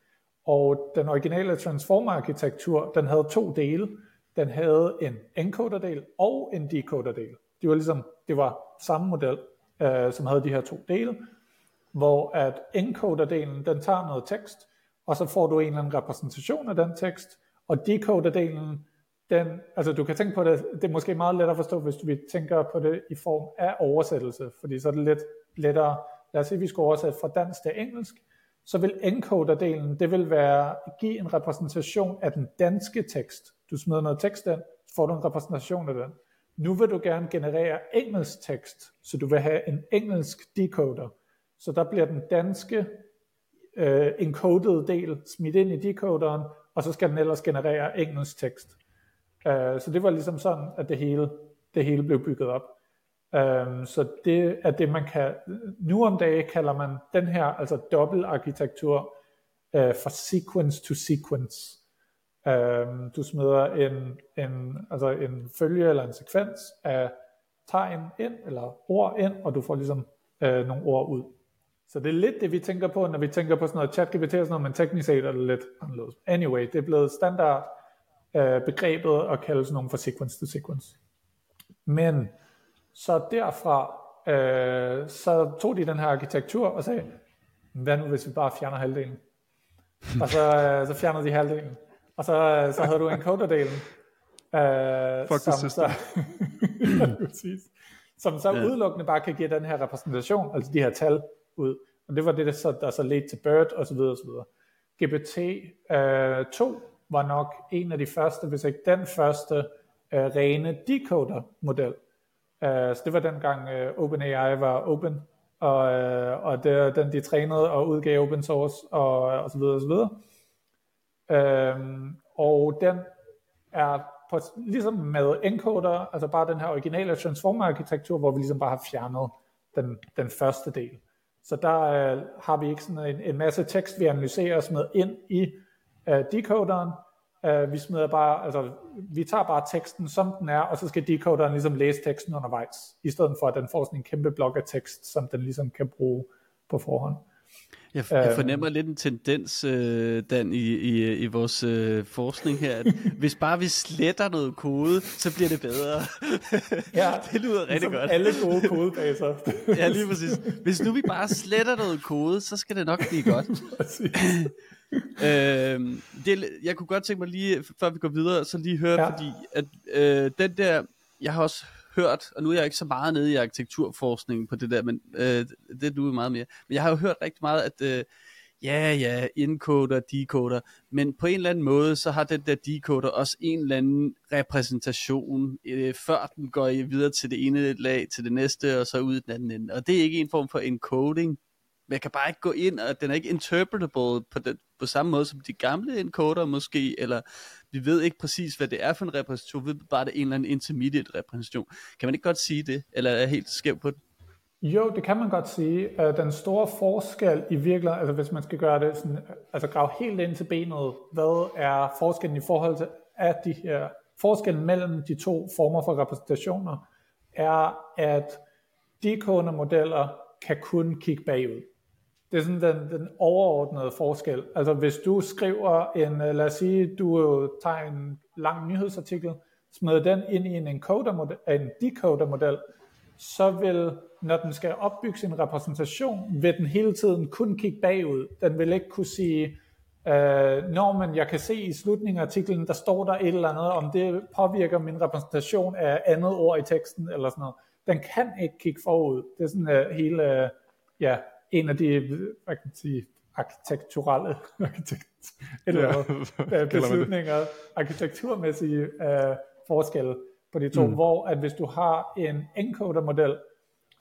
Og den originale transformer-arkitektur, den havde to dele den havde en encoder-del og en decoder-del. Det var ligesom, det var samme model, øh, som havde de her to dele, hvor at encoderdelen, den tager noget tekst, og så får du en eller anden repræsentation af den tekst, og decoderdelen, den, altså du kan tænke på det, det er måske meget lettere at forstå, hvis du tænker på det i form af oversættelse, fordi så er det lidt lettere, lad os sige, at vi skal oversætte fra dansk til engelsk, så vil encoder-delen, det vil være, give en repræsentation af den danske tekst. Du smider noget tekst ind, får du en repræsentation af den. Nu vil du gerne generere engelsk tekst, så du vil have en engelsk decoder. Så der bliver den danske øh, encoded del smidt ind i decoderen, og så skal den ellers generere engelsk tekst. Øh, så det var ligesom sådan, at det hele, det hele blev bygget op. Um, så det er det, man kan, nu om dagen kalder man den her, altså dobbeltarkitektur, uh, for sequence to sequence. Um, du smider en, en, altså en følge eller en sekvens af tegn ind, eller ord ind, og du får ligesom nogle ord ud. Så det er lidt det, vi tænker på, når vi tænker på sådan noget chat-GPT og sådan noget, men teknisk set er det lidt anderledes. Anyway, det er blevet standard uh, begrebet at kalde sådan nogle for sequence to sequence. Men så derfra, øh, så tog de den her arkitektur og sagde, hvad nu hvis vi bare fjerner halvdelen? og så, øh, så fjernede de halvdelen. Og så, øh, så havde du encoderdelen. Øh, Fuck som, så, som så yeah. udelukkende bare kan give den her repræsentation, altså de her tal ud. Og det var det, der så, der så ledte til BERT og så videre og så videre. GPT-2 øh, var nok en af de første, hvis ikke den første, øh, rene decoder-model. Øh, så det var dengang øh, OpenAI var open, og, øh, og det, den de trænede og udgav open source, og, og så videre og så videre. Øh, og den er på, ligesom med encoder, altså bare den her originale transformer-arkitektur, hvor vi ligesom bare har fjernet den, den første del. Så der øh, har vi ikke sådan en, en masse tekst, vi analyserer og smider ind i uh, decoderen. Uh, vi smider bare, altså vi tager bare teksten som den er, og så skal decoderen ligesom læse teksten undervejs, i stedet for at den får sådan en kæmpe blok af tekst, som den ligesom kan bruge på forhånd. Jeg, jeg øhm. fornemmer lidt en tendens, øh, Dan, i, i, i vores øh, forskning her, at hvis bare vi sletter noget kode, så bliver det bedre. Ja, det lyder rigtig ligesom godt. alle gode kodebaser. ja, lige præcis. Hvis nu vi bare sletter noget kode, så skal det nok blive godt. Øh, det, jeg kunne godt tænke mig lige, før vi går videre, så lige høre, ja. fordi at øh, den der, jeg har også hørt, og nu er jeg ikke så meget nede i arkitekturforskning på det der, men øh, det er du meget mere. Men jeg har jo hørt rigtig meget, at øh, ja, ja, encoder, decoder, men på en eller anden måde, så har den der decoder også en eller anden repræsentation, øh, før den går videre til det ene lag, til det næste, og så ud i den anden ende. Og det er ikke en form for encoding, men jeg kan bare ikke gå ind, og den er ikke interpretable på, den, på samme måde som de gamle encoder måske, eller vi ved ikke præcis, hvad det er for en repræsentation, vi ved bare, det er en eller anden intermediate repræsentation. Kan man ikke godt sige det, eller er jeg helt skæv på det? Jo, det kan man godt sige. Øh, den store forskel i virkeligheden, altså hvis man skal gøre det sådan, øh, altså grave helt ind til benet, hvad er forskellen i forhold til at de her, forskellen mellem de to former for repræsentationer, er, at decoder modeller kan kun kigge bagud. Det er sådan den, den overordnede forskel. Altså hvis du skriver en, øh, lad os sige, du øh, tager en lang nyhedsartikel, smider den ind i en, encoder en decoder model, så vil, når den skal opbygge sin repræsentation, vil den hele tiden kun kigge bagud. Den vil ikke kunne sige, øh, når man, jeg kan se i slutningen af artiklen, der står der et eller andet, om det påvirker min repræsentation af andet ord i teksten, eller sådan noget. Den kan ikke kigge forud. Det er sådan uh, hele, uh, ja, en af de, hvad kan man sige, arkitekturelle arkitekt, eller ja, beslutninger, arkitekturmæssige uh, forskelle på de to, mm. hvor at hvis du har en encoder-model,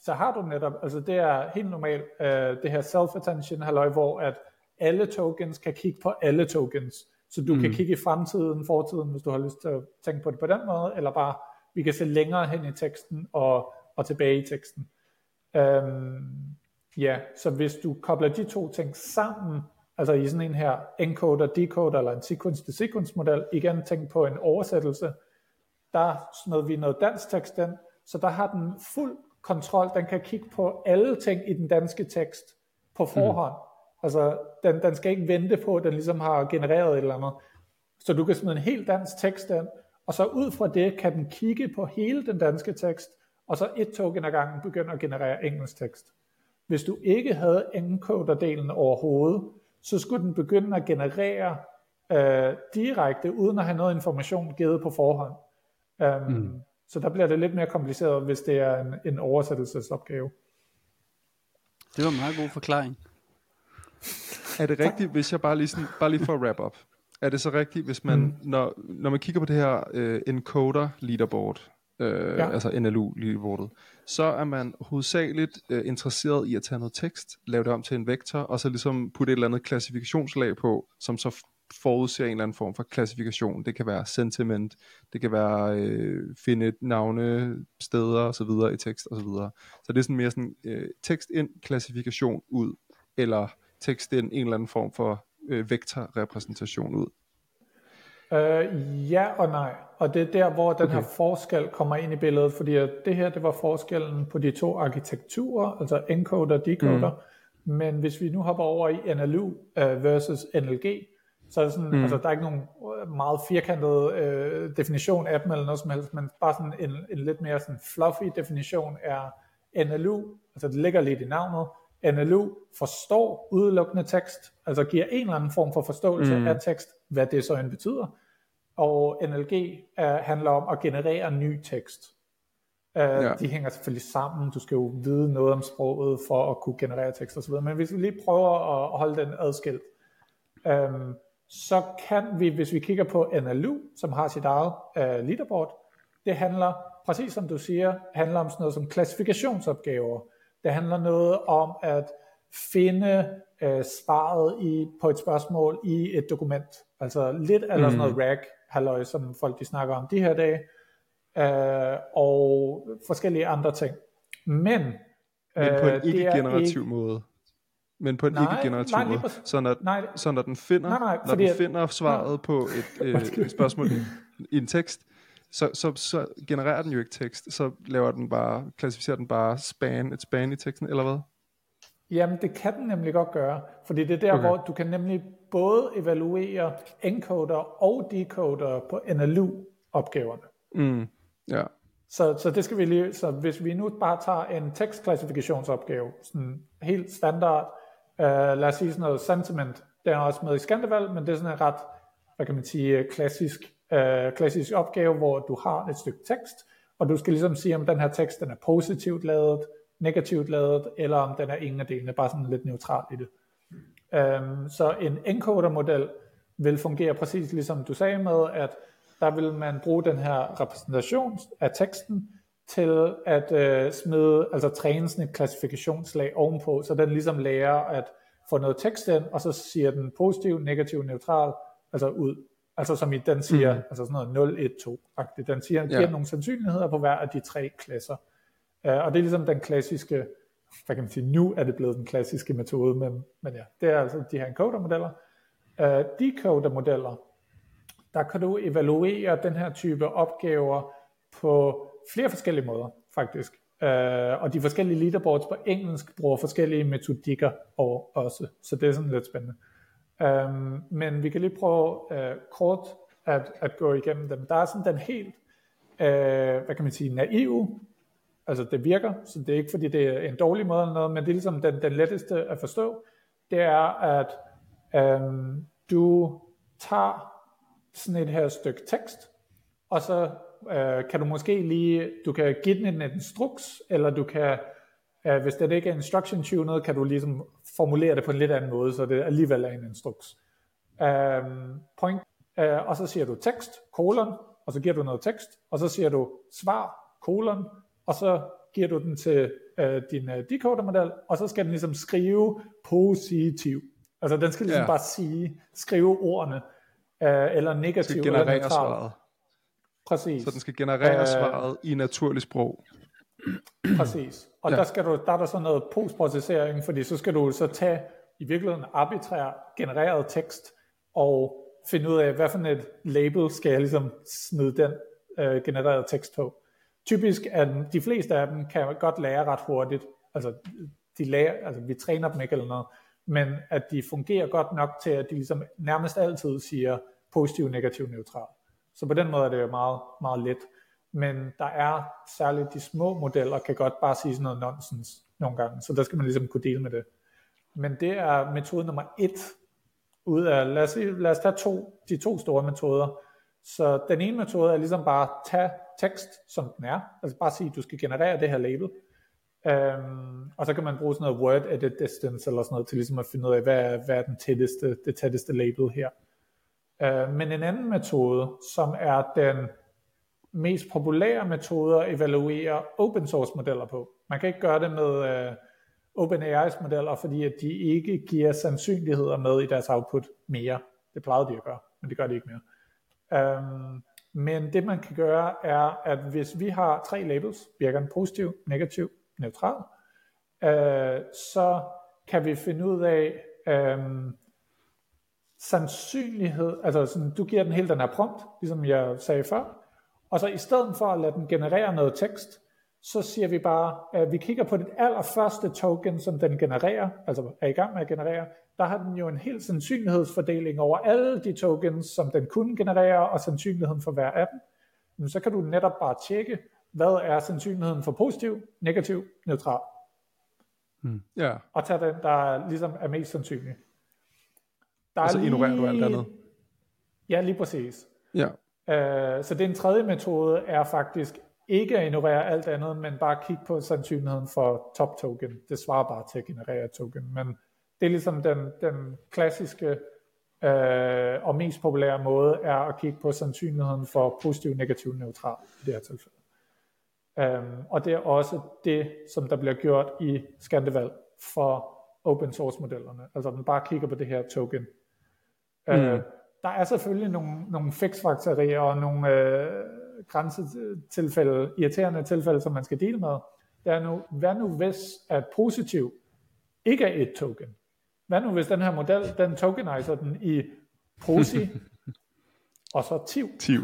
så har du netop, altså det er helt normalt, uh, det her self-attention halløj, hvor at alle tokens kan kigge på alle tokens, så du mm. kan kigge i fremtiden, fortiden, hvis du har lyst til at tænke på det på den måde, eller bare, vi kan se længere hen i teksten og, og tilbage i teksten. Um, Ja, så hvis du kobler de to ting sammen, altså i sådan en her encoder, decoder eller en sequence-to-sequence model, igen tænk på en oversættelse, der smed vi noget dansk tekst ind, så der har den fuld kontrol, den kan kigge på alle ting i den danske tekst på forhånd. Mm. Altså, den, den skal ikke vente på, at den ligesom har genereret et eller andet. Så du kan smide en helt dansk tekst ind, og så ud fra det kan den kigge på hele den danske tekst, og så et token ad gangen begynde at generere engelsk tekst. Hvis du ikke havde encoder-delen overhovedet, så skulle den begynde at generere øh, direkte, uden at have noget information givet på forhånd. Um, mm. Så der bliver det lidt mere kompliceret, hvis det er en, en oversættelsesopgave. Det var en meget god forklaring. Er det rigtigt, hvis jeg bare lige, sådan, bare lige for at wrap up, er det så rigtigt, hvis man, mm. når, når man kigger på det her uh, encoder leaderboard, øh, ja. altså NLU leaderboardet, så er man hovedsageligt øh, interesseret i at tage noget tekst, lave det om til en vektor, og så ligesom putte et eller andet klassifikationslag på, som så forudser en eller anden form for klassifikation. Det kan være sentiment, det kan være øh, finde navne, steder og så videre i tekst og så videre. Så det er sådan mere sådan øh, tekst ind, klassifikation ud, eller tekst ind, en eller anden form for øh, vektorrepræsentation ud. Uh, ja og nej, og det er der, hvor den okay. her forskel kommer ind i billedet, fordi det her, det var forskellen på de to arkitekturer, altså encoder og decoder, mm. men hvis vi nu hopper over i NLU øh, versus NLG, Så er det sådan, mm. altså, der er ikke nogen meget firkantet øh, definition af dem eller noget som helst, men bare sådan en, en lidt mere sådan fluffy definition er NLU, altså det ligger lidt i navnet, NLU forstår udelukkende tekst, altså giver en eller anden form for forståelse mm. af tekst, hvad det så end betyder, og NLG er, handler om at generere ny tekst. Uh, ja. De hænger selvfølgelig sammen, du skal jo vide noget om sproget for at kunne generere tekst osv., men hvis vi lige prøver at holde den adskilt, um, så kan vi, hvis vi kigger på NLU, som har sit eget uh, leaderboard, det handler, præcis som du siger, handler om sådan noget som klassifikationsopgaver. Det handler noget om at finde uh, svaret i, på et spørgsmål i et dokument. Altså lidt eller sådan noget mm. RAG, halløj, som folk de snakker om de her dage, uh, og forskellige andre ting. Men, Men på en ikke-generativ ikke... måde men på en ikke-generativ nej, måde. Så når, nej, så når den finder, nej, nej, når den finder svaret nej. på et, øh, et spørgsmål i, i en tekst, så, så, så genererer den jo ikke tekst, så laver den bare, klassificerer den bare span, et span i teksten, eller hvad? Jamen det kan den nemlig godt gøre, fordi det er der, okay. hvor du kan nemlig både evaluere encoder og decoder på NLU-opgaverne. Mm, ja. Så, så det skal vi lige, så hvis vi nu bare tager en tekstklassifikationsopgave, sådan helt standard, Uh, lad os sige sådan noget sentiment, det er også med i Skandeval, men det er sådan en ret, hvad kan man sige, klassisk, uh, klassisk opgave, hvor du har et stykke tekst, og du skal ligesom sige, om den her tekst den er positivt lavet, negativt lavet, eller om den er ingen af delene, bare sådan lidt neutral i det. Um, så en encoder-model vil fungere præcis ligesom du sagde med, at der vil man bruge den her repræsentation af teksten til at øh, smide, altså træne sådan et klassifikationslag ovenpå, så den ligesom lærer at få noget tekst ind, og så siger den positiv, negativ, neutral, altså ud. Altså som i den siger, mm. altså sådan noget 0, 1, 2-agtigt. Den siger, giver ja. nogle sandsynligheder på hver af de tre klasser. Uh, og det er ligesom den klassiske, hvad kan man sige, nu er det blevet den klassiske metode, men, men ja, det er altså de her encoder-modeller. Øh, uh, decoder-modeller, der kan du evaluere den her type opgaver på flere forskellige måder, faktisk. Uh, og de forskellige leaderboards på engelsk bruger forskellige metodikker og også, så det er sådan lidt spændende. Um, men vi kan lige prøve uh, kort at, at gå igennem dem. Der er sådan den helt, uh, hvad kan man sige, naive, altså det virker, så det er ikke fordi det er en dårlig måde eller noget, men det er ligesom den, den letteste at forstå, det er at øhm, du tager sådan et her stykke tekst, og så øh, kan du måske lige, du kan give den en instruks, eller du kan, øh, hvis det ikke er instruction tunet, kan du ligesom formulere det på en lidt anden måde, så det alligevel er en instruks. Øh, point, øh, og så siger du tekst, kolon, og så giver du noget tekst, og så siger du svar, kolon, og så giver du den til øh, din øh, decoder-model, og så skal den ligesom skrive positiv. Altså den skal ligesom ja. bare sige, skrive ordene, øh, eller negativ, eller neutral. Svaret. Præcis. Så den skal generere øh, svaret i naturligt sprog. Præcis. Og ja. der, skal du, der er der sådan noget postprocessering, fordi så skal du så tage i virkeligheden arbitrær genereret tekst, og finde ud af, hvad for et label skal jeg ligesom smide den øh, genererede tekst på. Typisk er de fleste af dem kan godt lære ret hurtigt, altså, de lærer, altså vi træner dem ikke eller noget, men at de fungerer godt nok til, at de ligesom nærmest altid siger positiv, negativ, neutral. Så på den måde er det jo meget, meget let. Men der er særligt de små modeller, kan godt bare sige sådan noget nonsens nogle gange, så der skal man ligesom kunne dele med det. Men det er metode nummer et ud af, lad os, lad os tage to, de to store metoder. Så den ene metode er ligesom bare tage tekst, som den er, altså bare sige, at du skal generere det her label, øhm, og så kan man bruge sådan noget word edit distance eller sådan noget til ligesom at finde ud af, hvad er, hvad er den tætteste, det tætteste label her. Øh, men en anden metode, som er den mest populære metode at evaluere open source modeller på. Man kan ikke gøre det med øh, OpenAI's modeller, fordi at de ikke giver sandsynligheder med i deres output mere. Det plejede de at gøre, men det gør de ikke mere. Øhm, men det man kan gøre er, at hvis vi har tre labels, virker en positiv, negativ, neutral, øh, så kan vi finde ud af, øh, sandsynlighed, altså sådan, du giver den hele den her prompt, ligesom jeg sagde før, og så i stedet for at lade den generere noget tekst, så siger vi bare, at vi kigger på det allerførste token, som den genererer, altså er i gang med at generere, der har den jo en helt sandsynlighedsfordeling over alle de tokens, som den kunne generere, og sandsynligheden for hver af dem. Så kan du netop bare tjekke, hvad er sandsynligheden for positiv, negativ, neutral. Hmm. Ja. Og tage den, der ligesom er mest sandsynlig. Der og så ignorerer lige... du alt andet. Ja, lige præcis. Ja. Uh, så den tredje metode er faktisk ikke at ignorere alt andet, men bare kigge på sandsynligheden for top token. Det svarer bare til at generere token, men det er ligesom den, den klassiske øh, og mest populære måde er at kigge på sandsynligheden for positiv, negativ, neutral i det her tilfælde. Um, og det er også det, som der bliver gjort i Skandevalg for open source modellerne. Altså den bare kigger på det her token. Mm. Uh, der er selvfølgelig nogle, nogle fixfaktorier og nogle øh, grænsetilfælde, irriterende tilfælde, som man skal dele med. Det er nu, hvad nu hvis at positiv ikke er et token? Hvad nu hvis den her model, den tokeniser den i prosi, og så tiv? Tiv.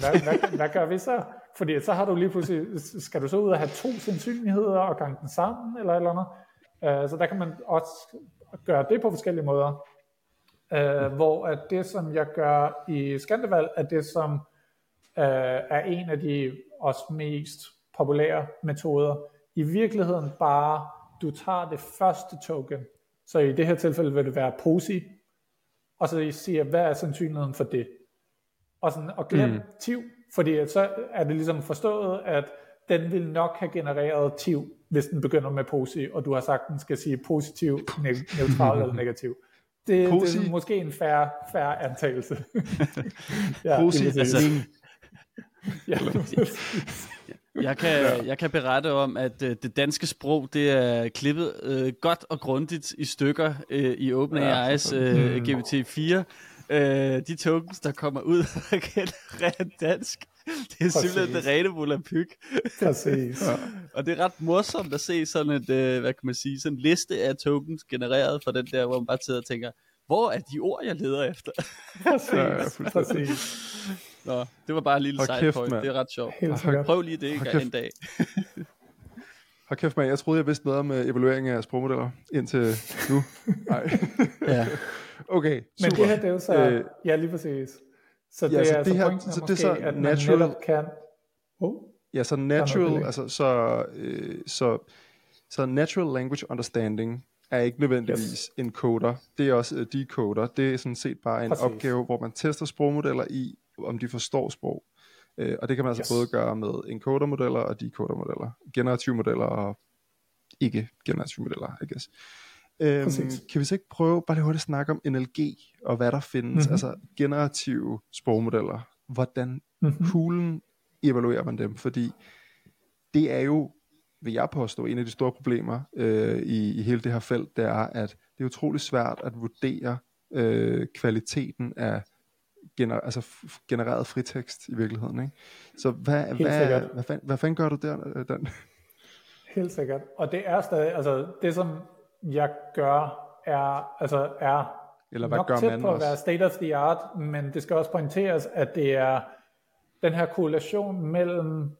Hvad, hvad, hvad gør vi så? Fordi så har du lige pludselig, skal du så ud og have to sandsynligheder og gange den sammen, eller eller andet. Uh, så der kan man også gøre det på forskellige måder. Uh, hvor at det, som jeg gør i Skandevalg, er det, som uh, er en af de også mest populære metoder. I virkeligheden bare, du tager det første token, så i det her tilfælde vil det være posi, og så siger, hvad er sandsynligheden for det? Og, sådan, og glem mm. tiv, fordi så er det ligesom forstået, at den vil nok have genereret tiv, hvis den begynder med posi, og du har sagt, den skal sige positiv, ne- neutral eller negativ. Det, det er måske en færre, færre antagelse. ja, posi, altså, ja, jeg kan, jeg kan berette om, at uh, det danske sprog, det er klippet uh, godt og grundigt i stykker uh, i OpenAI's uh, GPT-4. Uh, de tokens, der kommer ud og genererer dansk, det er Præcis. simpelthen det rene volapyk. Præcis. ja. Og det er ret morsomt at se sådan et, uh, hvad kan man sige, sådan en liste af tokens genereret fra den der, hvor man bare sidder og tænker, hvor er de ord, jeg leder efter? Præcis. Ja, præcis. Nå, det var bare en lille side kæft, point. Det er ret sjovt. Prøv lige det ikke en dag. Hold kæft, man. Jeg troede, jeg vidste noget om evaluering af sprogmodeller indtil nu. Nej. ja. Okay, super. Men det her, det er jo så... Øh, ja, lige præcis. Så det ja, så er altså det her, pointen så det er så at natural, man kan... Oh, ja, så natural, altså så, øh, så, så natural language understanding er ikke nødvendigvis yes. en coder. Det er også uh, decoder. Det er sådan set bare en Præcis. opgave, hvor man tester sprogmodeller i, om de forstår sprog. Uh, og det kan man altså yes. både gøre med encoder-modeller og decoder-modeller. Generative modeller og ikke generative modeller, I guess. Um, kan vi så ikke prøve bare lige hurtigt at snakke om NLG og hvad der findes, mm-hmm. altså generative sprogmodeller. Hvordan mm-hmm. kuglen evaluerer man dem? Fordi det er jo vil jeg påstå, en af de store problemer øh, i, i hele det her felt, det er, at det er utrolig svært at vurdere øh, kvaliteten af gener, altså genereret fritekst i virkeligheden. Ikke? Så hvad, hvad, hvad, hvad, hvad, hvad fanden gør du der, øh, Dan? Helt sikkert. Og det er stadig, altså det som jeg gør, er, altså er Eller hvad nok gør tæt man på at være state of the art, men det skal også pointeres, at det er den her korrelation mellem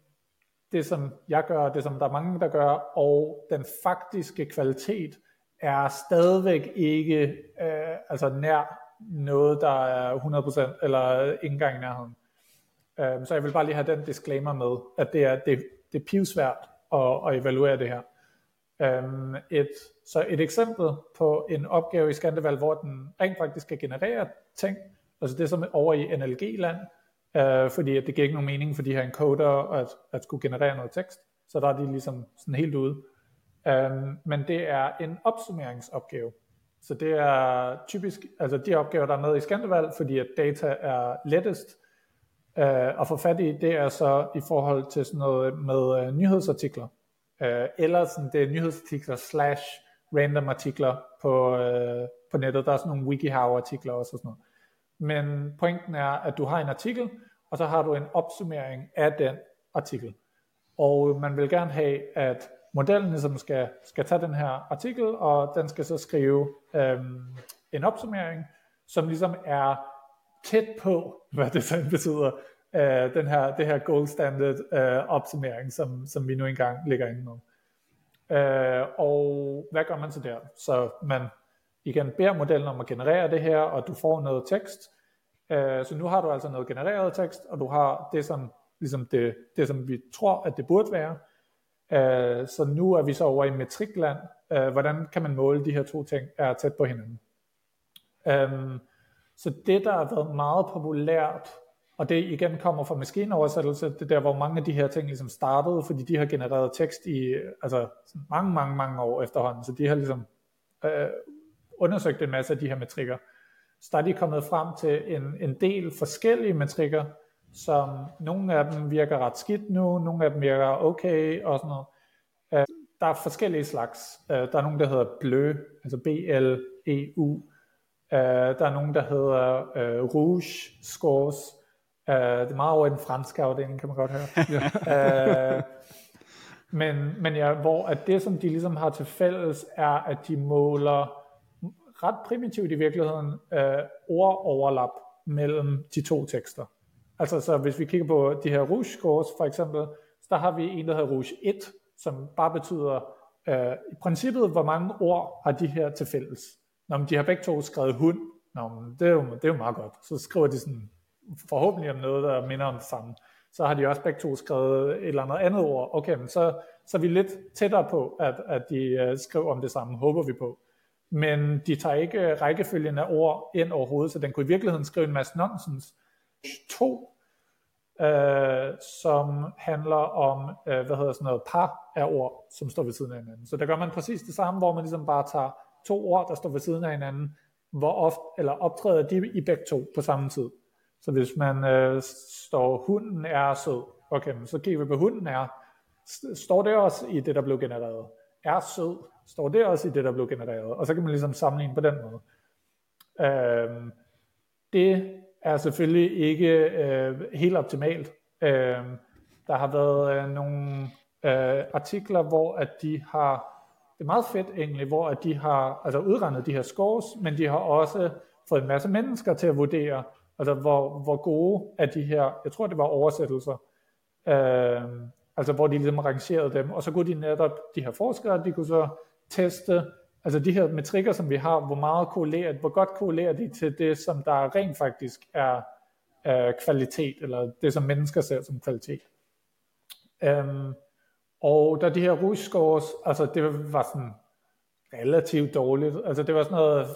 det, som jeg gør, det som der er mange, der gør, og den faktiske kvalitet er stadigvæk ikke øh, altså nær noget, der er 100% eller ikke engang i nærheden. Øhm, så jeg vil bare lige have den disclaimer med, at det er, det, det er pivsvært at, at evaluere det her. Um, et, så et eksempel på en opgave i Skandeval, hvor den rent faktisk skal generere ting, altså det som over i NLG-land, øh, fordi at det giver ikke nogen mening for de her encoder at, at skulle generere noget tekst, så der er de ligesom sådan helt ude. Um, men det er en opsummeringsopgave. Så det er typisk, altså de opgaver, der er med i Skandevalg, fordi at data er lettest øh, at få fat i, det er så i forhold til sådan noget med øh, nyhedsartikler. Øh, eller sådan det er nyhedsartikler slash random artikler på, øh, på nettet. Der er sådan nogle WikiHow artikler også og sådan noget. Men pointen er, at du har en artikel, og så har du en opsummering af den artikel. Og man vil gerne have, at modellen ligesom skal, skal tage den her artikel, og den skal så skrive øhm, en opsummering, som ligesom er tæt på, hvad det så betyder, øh, den her, det her gold standard øh, opsummering, som, som vi nu engang ligger inde med. Øh, og hvad gør man så der? Så man igen beder modellen om at generere det her, og du får noget tekst. Øh, så nu har du altså noget genereret tekst, og du har det, som, ligesom det, det, som vi tror, at det burde være. Øh, så nu er vi så over i metrikland. Øh, hvordan kan man måle de her to ting er tæt på hinanden? Øh, så det, der har været meget populært, og det igen kommer fra maskinoversættelse, det der, hvor mange af de her ting ligesom startede, fordi de har genereret tekst i altså, mange, mange, mange år efterhånden, så de har ligesom øh, undersøgt en masse af de her metrikker. Så der er de kommet frem til en, en del forskellige metrikker, som nogle af dem virker ret skidt nu, nogle af dem virker okay og sådan noget. Øh, der er forskellige slags. Øh, der er nogle, der hedder BLEU, altså B-L-E-U. Øh, der er nogle, der hedder uh, Rouge Scores. Uh, det er meget over i den franske afdeling, kan man godt høre. uh, men, men ja, hvor at det, som de ligesom har til fælles, er, at de måler ret primitivt i virkeligheden uh, ordoverlap mellem de to tekster. Altså så hvis vi kigger på de her Rouge Scores for eksempel, så der har vi en, der hedder Rouge 1, som bare betyder øh, i princippet, hvor mange ord har de her til fælles. Når de har begge to skrevet hund, Nå, men det, er jo, det er jo meget godt. Så skriver de sådan forhåbentlig om noget, der minder om det samme. Så har de også begge to skrevet et eller andet andet ord. Okay, men så, så er vi lidt tættere på, at, at de uh, skriver om det samme, håber vi på. Men de tager ikke øh, rækkefølgen af ord ind overhovedet, så den kunne i virkeligheden skrive en masse nonsens. To, øh, som handler om, øh, hvad hedder sådan noget, par af ord, som står ved siden af hinanden. Så der gør man præcis det samme, hvor man ligesom bare tager to ord, der står ved siden af hinanden, hvor ofte, eller optræder de i begge to på samme tid. Så hvis man øh, står, hunden er sød, okay, så kigger vi på, hunden er, står det også i det, der blev genereret? Er sød, står det også i det, der blev genereret? Og så kan man ligesom sammenligne på den måde. Øh, det er selvfølgelig ikke øh, helt optimalt. Øh, der har været øh, nogle øh, artikler, hvor at de har det er meget fedt egentlig, hvor at de har altså udregnet de her scores, men de har også fået en masse mennesker til at vurdere, altså hvor, hvor gode er de her, jeg tror det var oversættelser, øh, altså hvor de ligesom rangerede dem, og så kunne de netop, de her forskere, de kunne så teste, altså de her metrikker, som vi har, hvor meget korrelerer, hvor godt korrelerer de til det, som der rent faktisk er øh, kvalitet, eller det, som mennesker ser som kvalitet. Um, og da de her rouge scores, altså det var sådan relativt dårligt. Altså det var sådan noget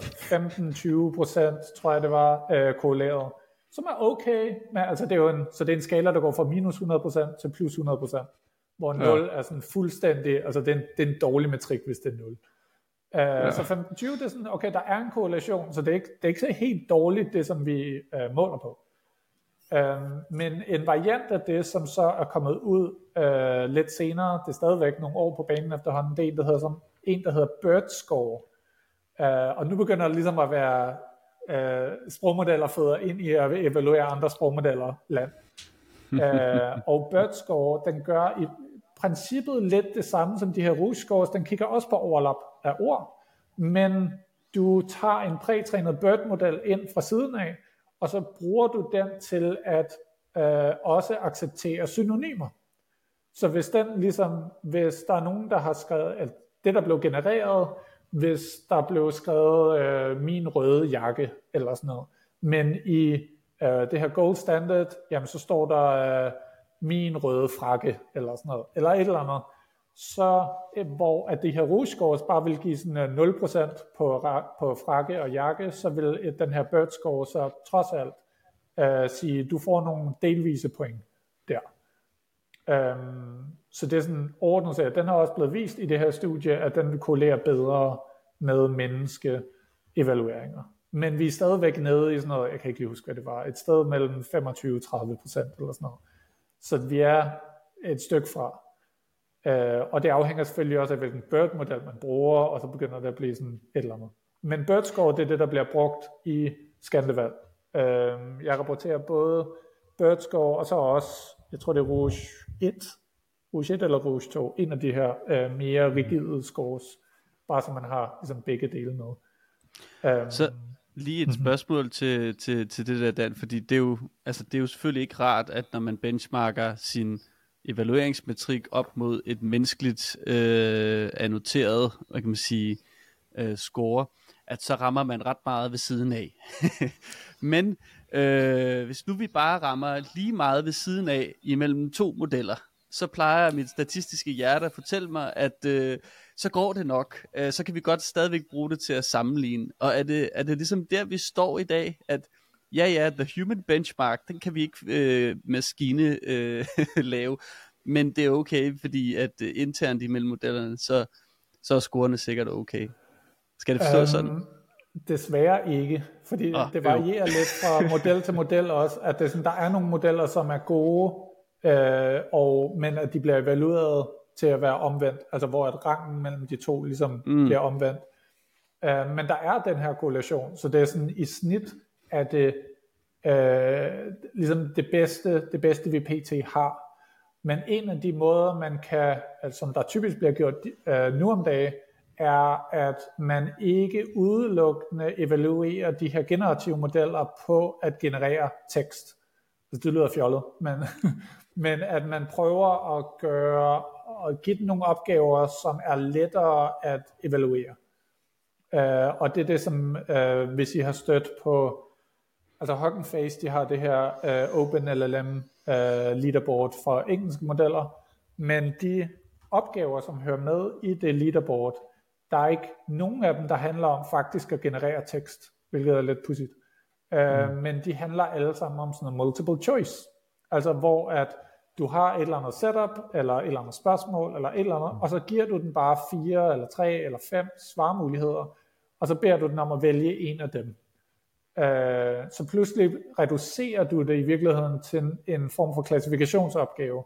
15-20 procent, tror jeg det var, øh, korreleret. Som er okay, men altså det er jo en, så det er en skala, der går fra minus 100% til plus 100%. Hvor 0 ja. er sådan fuldstændig, altså det er, en, det er en dårlig metrik, hvis det er 0. Øh, ja. Så 15-20, det er sådan, okay, der er en korrelation, så det er ikke, det er ikke så helt dårligt, det som vi uh, måler på. Øhm, men en variant af det, som så er kommet ud øh, lidt senere, det er stadigvæk nogle år på banen efterhånden, det er en, der hedder, som, en, der hedder Bird Score. Øh, og nu begynder det ligesom at være øh, sprogmodeller føder ind i at evaluere andre sprogmodeller land. øh, og Bird Score, den gør i princippet lidt det samme som de her Rouge Scores, den kigger også på overlap af ord, men du tager en prætrænet BERT-model ind fra siden af, og så bruger du den til at øh, også acceptere synonymer. Så hvis den ligesom, hvis der er nogen, der har skrevet, at det der blev genereret, hvis der blev skrevet øh, min røde jakke, eller sådan noget, men i øh, det her gold standard, jamen så står der øh, min røde frakke, eller sådan noget, eller et eller andet, så eh, hvor at det her rouge scores bare vil give sådan eh, 0% på, på frakke og jakke, så vil eh, den her bird score så trods alt øh, sige, du får nogle delvise point der. Øhm, så det er sådan ordnet set. Den har også blevet vist i det her studie, at den vil korrelere bedre med menneske evalueringer. Men vi er stadigvæk nede i sådan noget, jeg kan ikke lige huske, hvad det var, et sted mellem 25-30% eller sådan noget. Så vi er et stykke fra. Øh, og det afhænger selvfølgelig også af, hvilken BERT-model man bruger, og så begynder det at blive sådan et eller andet. Men BERT score, det er det, der bliver brugt i Skandevalg. Øh, jeg rapporterer både BERT score, og så også, jeg tror det er Rouge 1, Rouge 1 eller Rouge 2, en af de her øh, mere rigide scores, bare så man har ligesom begge dele med. Øh, så lige et mhm. spørgsmål mm-hmm. til, til, til det der, Dan, fordi det er, jo, altså, det er jo selvfølgelig ikke rart, at når man benchmarker sin evalueringsmetrik op mod et menneskeligt øh, annoteret, hvad kan man sige, øh, score, at så rammer man ret meget ved siden af. Men øh, hvis nu vi bare rammer lige meget ved siden af imellem to modeller, så plejer mit statistiske hjerte at fortælle mig, at øh, så går det nok. Øh, så kan vi godt stadigvæk bruge det til at sammenligne. Og er det, er det ligesom der, vi står i dag, at ja, ja, the human benchmark, den kan vi ikke øh, maskine øh, lave, men det er okay, fordi at øh, internt imellem modellerne, så, så er scorene sikkert okay. Skal det forstås um, sådan? Desværre ikke, fordi oh, det varierer jo. lidt fra model til model også, at det sådan, der er nogle modeller, som er gode, øh, og, men at de bliver evalueret til at være omvendt, altså hvor at rangen mellem de to ligesom mm. bliver omvendt. Uh, men der er den her korrelation, så det er sådan i snit, at det øh, ligesom det bedste, det bedste vi pt. har. Men en af de måder, man kan, altså, som der typisk bliver gjort øh, nu om dagen, er, at man ikke udelukkende evaluerer de her generative modeller på at generere tekst. Altså, det lyder fjollet, men, men at man prøver at gøre og give dem nogle opgaver, som er lettere at evaluere. Uh, og det er det, som uh, hvis I har stødt på, altså Hugging Face, de har det her uh, OpenLLM uh, leaderboard for engelske modeller, men de opgaver, som hører med i det leaderboard, der er ikke nogen af dem, der handler om faktisk at generere tekst, hvilket er lidt pudsigt. Uh, mm. Men de handler alle sammen om sådan noget multiple choice. Altså hvor at du har et eller andet setup, eller et eller andet spørgsmål, eller et eller andet, og så giver du den bare fire, eller tre, eller fem svarmuligheder, og så beder du den om at vælge en af dem. Uh, så pludselig reducerer du det i virkeligheden til en form for klassifikationsopgave,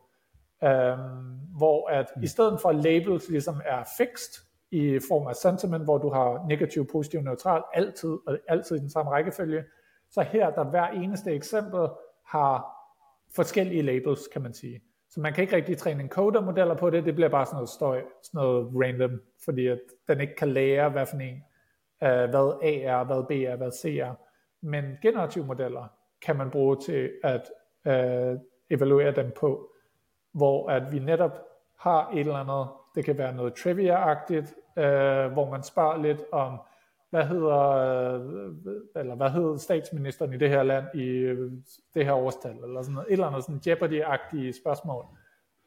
uh, hvor at i stedet for labels ligesom er fixed, i form af sentiment, hvor du har negativ, positiv, neutral, altid, og altid i den samme rækkefølge, så her der hver eneste eksempel har forskellige labels, kan man sige. Så man kan ikke rigtig træne encoder-modeller på det, det bliver bare sådan noget støj, sådan noget random, fordi at den ikke kan lære, hvad for en, uh, hvad A er, hvad B er, hvad C er. Men generative modeller kan man bruge til at øh, evaluere dem på, hvor at vi netop har et eller andet, det kan være noget trivia-agtigt, øh, hvor man spørger lidt om, hvad hedder, øh, eller hvad hedder statsministeren i det her land i øh, det her årstal, eller sådan noget, et eller andet sådan Jeopardy-agtige spørgsmål,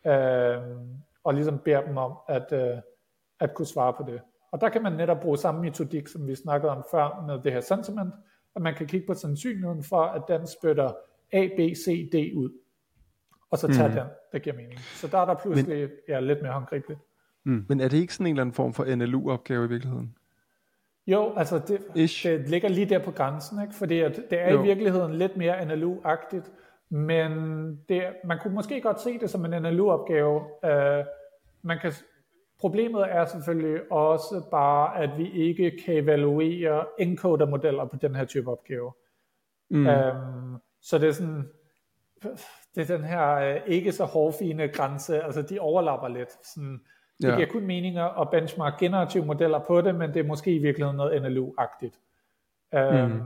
øh, og ligesom beder dem om at, øh, at kunne svare på det. Og der kan man netop bruge samme metodik, som vi snakkede om før med det her sentiment, at man kan kigge på sandsynligheden for, at den spytter A, B, C, D ud, og så tager mm. den, der giver mening. Så der er der pludselig Men, ja, lidt mere håndgribeligt. Mm. Men er det ikke sådan en eller anden form for NLU-opgave i virkeligheden? Jo, altså det, det ligger lige der på grænsen, ikke? fordi at det er jo. i virkeligheden lidt mere NLU-agtigt, men det, man kunne måske godt se det som en NLU-opgave. Uh, man kan, problemet er selvfølgelig også bare, at vi ikke kan evaluere encoder-modeller på den her type opgave. Mm. Um, så det er sådan, det er den her uh, ikke så hårfine grænse, altså de overlapper lidt. Sådan, det ja. giver kun mening at benchmark generative modeller på det, men det er måske i virkeligheden noget NLU-agtigt. Øhm, mm.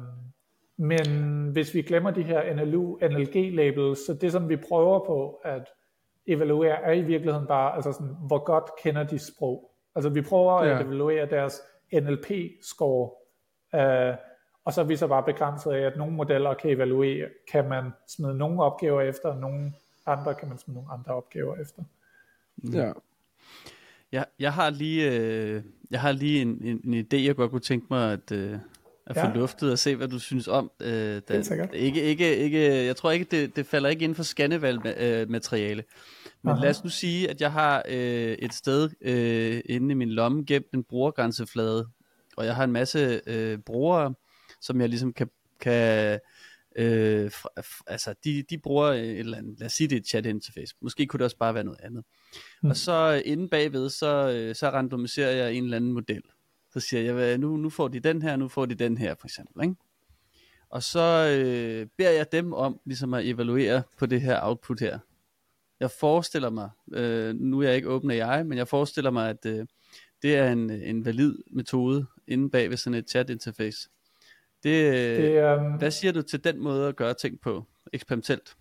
men hvis vi glemmer de her NLU, NLG-labels, så det som vi prøver på at evaluere, er i virkeligheden bare, altså sådan, hvor godt kender de sprog. Altså vi prøver ja. at evaluere deres NLP-score, øh, og så er vi så bare begrænset af, at nogle modeller kan evaluere, kan man smide nogle opgaver efter, og nogle andre kan man smide nogle andre opgaver efter. Ja. Jeg, jeg har lige, øh, jeg har lige en, en, en idé, jeg godt kunne tænke mig at, øh, at ja. få luftet og se, hvad du synes om. Øh, da, ikke, ikke, ikke, jeg tror ikke, det, det falder ikke inden for scannevalg-materiale. Men Aha. lad os nu sige, at jeg har øh, et sted øh, inde i min lomme gemt en brugergrænseflade, og jeg har en masse øh, brugere, som jeg ligesom kan, kan Øh, altså, de, de bruger et eller andet, lad os sige det et chat interface. Måske kunne det også bare være noget andet. Mm. Og så inde bagved, så, øh, så randomiserer jeg en eller anden model. Så siger jeg, nu, nu får de den her, nu får de den her, for eksempel. Ikke? Og så øh, beder jeg dem om ligesom at evaluere på det her output her. Jeg forestiller mig, øh, nu er jeg ikke åben af jeg, men jeg forestiller mig, at øh, det er en, en valid metode inde bag ved sådan et chat interface. Det, det, um, hvad siger du til den måde at gøre ting på, eksperimentelt?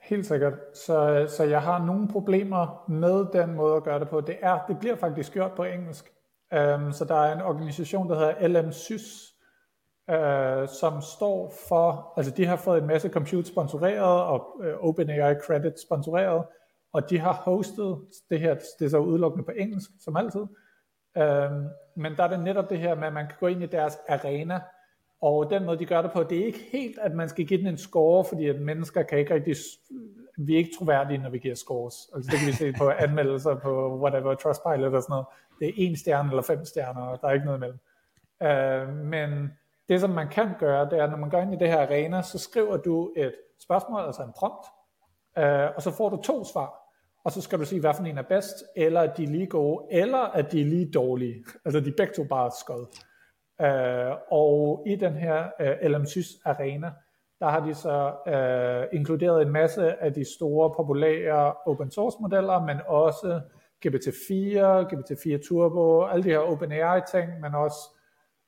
Helt sikkert. Så, så jeg har nogle problemer med den måde at gøre det på. Det, er, det bliver faktisk gjort på engelsk. Um, så der er en organisation, der hedder LMSys, uh, som står for, altså de har fået en masse compute sponsoreret og uh, OpenAI credit sponsoreret, og de har hostet det her, det er så udelukkende på engelsk, som altid. Um, men der er det netop det her med, at man kan gå ind i deres arena, og den måde, de gør det på, det er ikke helt, at man skal give den en score, fordi at mennesker kan ikke rigtig, vi er ikke troværdige, når vi giver scores. Altså det kan vi se på anmeldelser på whatever, Trustpilot og sådan noget. Det er en stjerne eller fem stjerner, og der er ikke noget imellem. Uh, men det, som man kan gøre, det er, når man går ind i det her arena, så skriver du et spørgsmål, altså en prompt, øh, og så får du to svar. Og så skal du sige, hvad for en er bedst, eller at de er lige gode, eller at de er lige dårlige. Altså de begge to bare skød. Øh, og i den her øh, LMSys arena, der har de så øh, inkluderet en masse af de store, populære open source modeller, men også GPT-4, GPT-4 Turbo, alle de her OpenAI ting, men også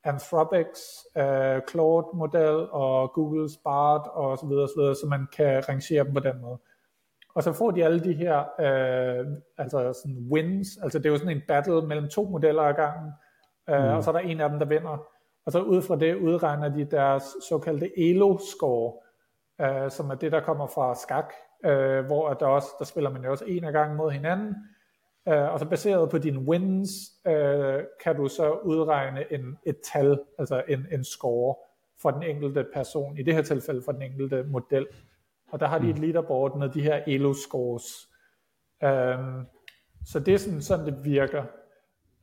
Anthropics, uh, Claude model og Google's Bard og så videre, så videre, så man kan rangere dem på den måde. Og så får de alle de her uh, altså sådan wins, altså det er jo sådan en battle mellem to modeller ad gangen, uh, mm. og så er der en af dem, der vinder. Og så ud fra det udregner de deres såkaldte ELO-score, uh, som er det, der kommer fra skak, uh, hvor der, også, der spiller man jo også en af gangen mod hinanden, Uh, og så baseret på dine wins, uh, kan du så udregne en, et tal, altså en, en score for den enkelte person, i det her tilfælde for den enkelte model. Og der har de et mm. leaderboard med de her ELO scores. Um, så det er sådan, sådan det virker.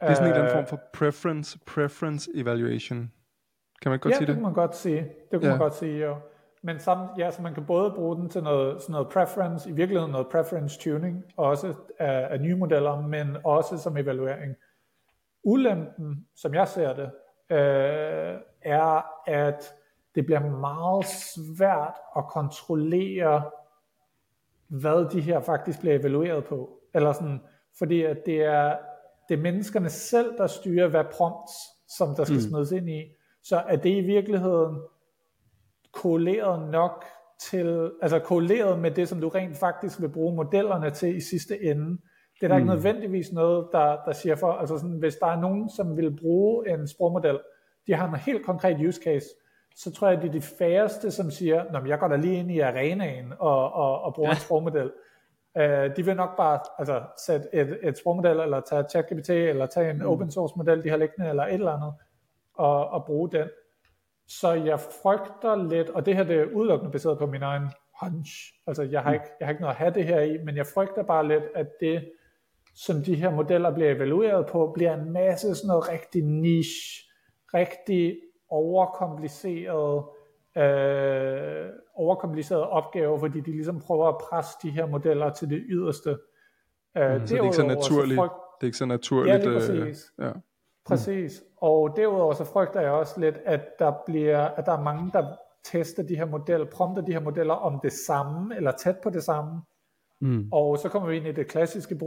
Det er sådan en uh, form for preference, preference evaluation. Kan man godt ja, sige det? det kan man godt sige. Det kan ja. man godt sige, jo. Men sammen, ja, så man kan både bruge den til noget, sådan noget preference, i virkeligheden noget preference tuning, også af, af nye modeller, men også som evaluering. Ulempen, som jeg ser det, øh, er, at det bliver meget svært at kontrollere, hvad de her faktisk bliver evalueret på. Eller sådan, fordi at det er, det er menneskerne selv, der styrer, hvad prompts, som der skal mm. smides ind i. Så er det i virkeligheden korreleret nok til, altså korreleret med det, som du rent faktisk vil bruge modellerne til i sidste ende. Det er der mm. ikke nødvendigvis noget, der, der siger for, altså sådan, hvis der er nogen, som vil bruge en sprogmodel, de har en helt konkret use case, så tror jeg, det er de færreste, som siger, Nå, men jeg går da lige ind i arenaen og, og, og bruger ja. en sprogmodel. Uh, de vil nok bare altså, sætte et, et sprogmodel, eller tage ChatGPT, eller tage en mm. open source model, de har liggende, eller et eller andet, og, og bruge den. Så jeg frygter lidt, og det her det er udelukkende baseret på min egen hunch, altså jeg har, mm. ikke, jeg har ikke noget at have det her i, men jeg frygter bare lidt, at det, som de her modeller bliver evalueret på, bliver en masse sådan noget rigtig niche, rigtig overkompliceret, øh, overkompliceret opgave, fordi de ligesom prøver at presse de her modeller til det yderste. Øh, mm, så det er ikke så naturligt. Frygt... Det er ikke så naturligt. Ja, lige øh, præcis. Øh, ja. Præcis. Og derudover så frygter jeg også lidt, at der, bliver, at der er mange, der tester de her modeller, prompter de her modeller om det samme, eller tæt på det samme. Mm. Og så kommer vi ind i det klassiske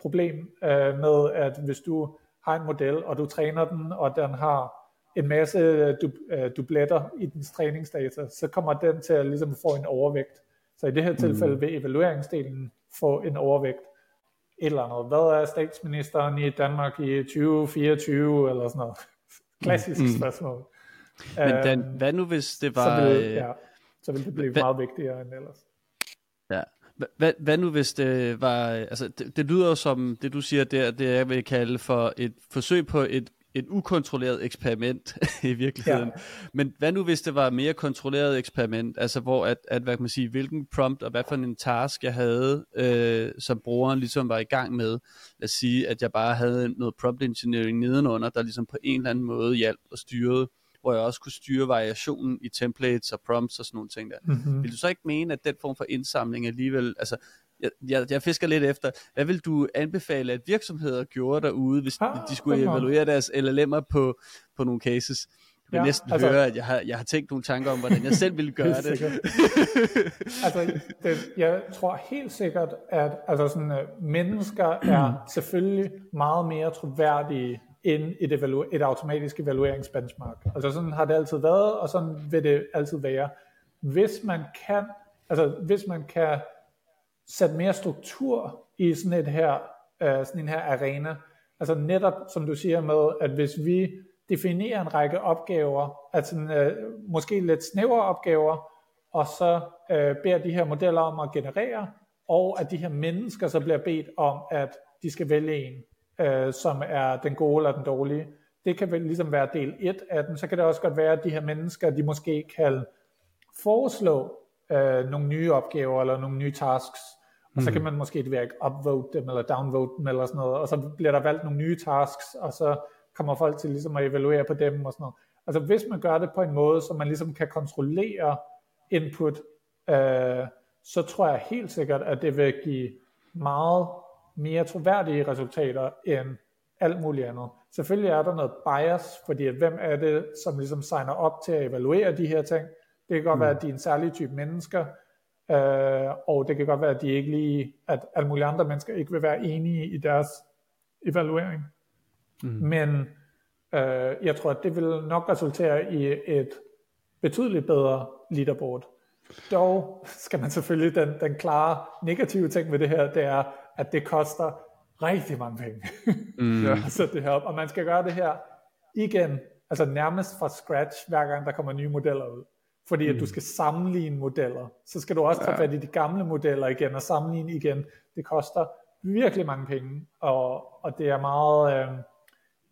problem øh, med, at hvis du har en model, og du træner den, og den har en masse du, øh, dubletter i dens træningsdata, så kommer den til at ligesom få en overvægt. Så i det her tilfælde mm. vil evalueringsdelen få en overvægt eller andet. Hvad er statsministeren i Danmark i 2024, eller sådan noget. Klassisk mm. spørgsmål. Men Dan, øhm, hvad nu hvis det var... Så vil, øh, ja, så ville det blive hvad, meget vigtigere end ellers. Ja. Hvad, hvad nu hvis det var... Altså, det, det lyder som, det du siger der, det jeg vil kalde for et forsøg på et et ukontrolleret eksperiment i virkeligheden. Ja. Men hvad nu hvis det var et mere kontrolleret eksperiment, altså hvor at, at hvad kan man sige, hvilken prompt og hvad for en task jeg havde, øh, som brugeren ligesom var i gang med. Lad os sige, at jeg bare havde noget prompt engineering nedenunder, der ligesom på en eller anden måde hjalp og styrede hvor jeg også kunne styre variationen i templates og prompts og sådan nogle ting der. Mm-hmm. Vil du så ikke mene, at den form for indsamling alligevel, altså jeg, jeg, jeg fisker lidt efter, hvad vil du anbefale, at virksomheder gjorde derude, hvis ah, de skulle evaluere deres LLM'er på, på nogle cases? Du vil ja, næsten altså, høre, at jeg har, jeg har tænkt nogle tanker om, hvordan jeg selv ville gøre det. altså, det, jeg tror helt sikkert, at altså sådan, uh, mennesker er selvfølgelig meget mere troværdige end et, evalu- et automatisk evalueringsbenchmark. Altså sådan har det altid været, og sådan vil det altid være. Hvis man kan, altså hvis man kan sætte mere struktur i sådan et her, øh, sådan en her arena, altså netop som du siger med, at hvis vi definerer en række opgaver, altså øh, måske lidt snævere opgaver, og så øh, beder de her modeller om at generere, og at de her mennesker så bliver bedt om, at de skal vælge en, øh, som er den gode eller den dårlige. Det kan vel ligesom være del 1 af den. Så kan det også godt være, at de her mennesker, de måske kan foreslå øh, nogle nye opgaver eller nogle nye tasks. Og så kan mhm. man måske ikke upvote dem eller downvote dem eller sådan noget, og så bliver der valgt nogle nye tasks, og så kommer folk til ligesom at evaluere på dem og sådan noget. Altså hvis man gør det på en måde, så man ligesom kan kontrollere input, øh, så tror jeg helt sikkert, at det vil give meget mere troværdige resultater end alt muligt andet. Selvfølgelig er der noget bias, fordi at hvem er det, som ligesom signer op til at evaluere de her ting. Det kan godt mm. være, at de er en særlig type mennesker, øh, og det kan godt være, at de ikke lige, at alle mulige andre mennesker ikke vil være enige i deres evaluering. Mm. Men øh, jeg tror, at det vil nok resultere i et betydeligt bedre leaderboard. Dog skal man selvfølgelig, den, den klare negative ting ved det her, det er, at det koster rigtig mange penge. Mm. så det her, og man skal gøre det her igen, altså nærmest fra scratch, hver gang der kommer nye modeller ud. Fordi at du mm. skal sammenligne modeller, så skal du også tage fat i de gamle modeller igen og sammenligne igen. Det koster virkelig mange penge, og, og det er meget øh,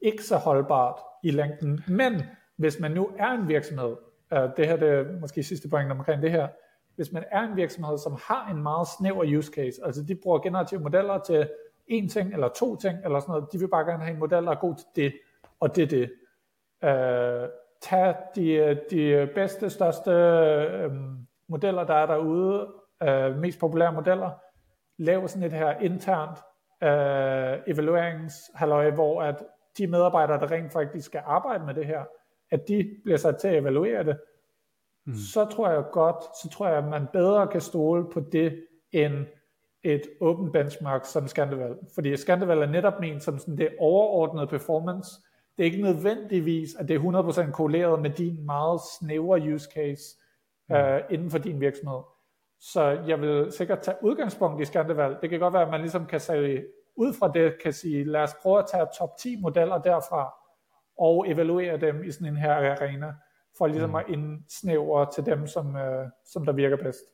ikke så holdbart i længden. Men hvis man nu er en virksomhed, øh, det her det er måske sidste point omkring det her, hvis man er en virksomhed, som har en meget snæver use case, altså de bruger generative modeller til en ting eller to ting, eller sådan noget, de vil bare gerne have en model, der er god til det, og det er det. Uh, tag de, de bedste, største uh, modeller, der er derude, uh, mest populære modeller, lav sådan et her internt uh, evalueringshalløj, hvor at de medarbejdere, der rent faktisk skal arbejde med det her, at de bliver sat til at evaluere det, mm. så tror jeg godt, så tror jeg, at man bedre kan stole på det, end et open benchmark som Scandival. Fordi Scandival er netop ment som sådan det overordnede performance. Det er ikke nødvendigvis, at det er 100% korreleret med din meget snævre use case mm. øh, inden for din virksomhed. Så jeg vil sikkert tage udgangspunkt i Scandival. Det kan godt være, at man ligesom kan sige, ud fra det kan sige, lad os prøve at tage top 10 modeller derfra, og evaluere dem i sådan en her arena for ligesom mm. at indsnævre til dem, som, øh, som der virker bedst.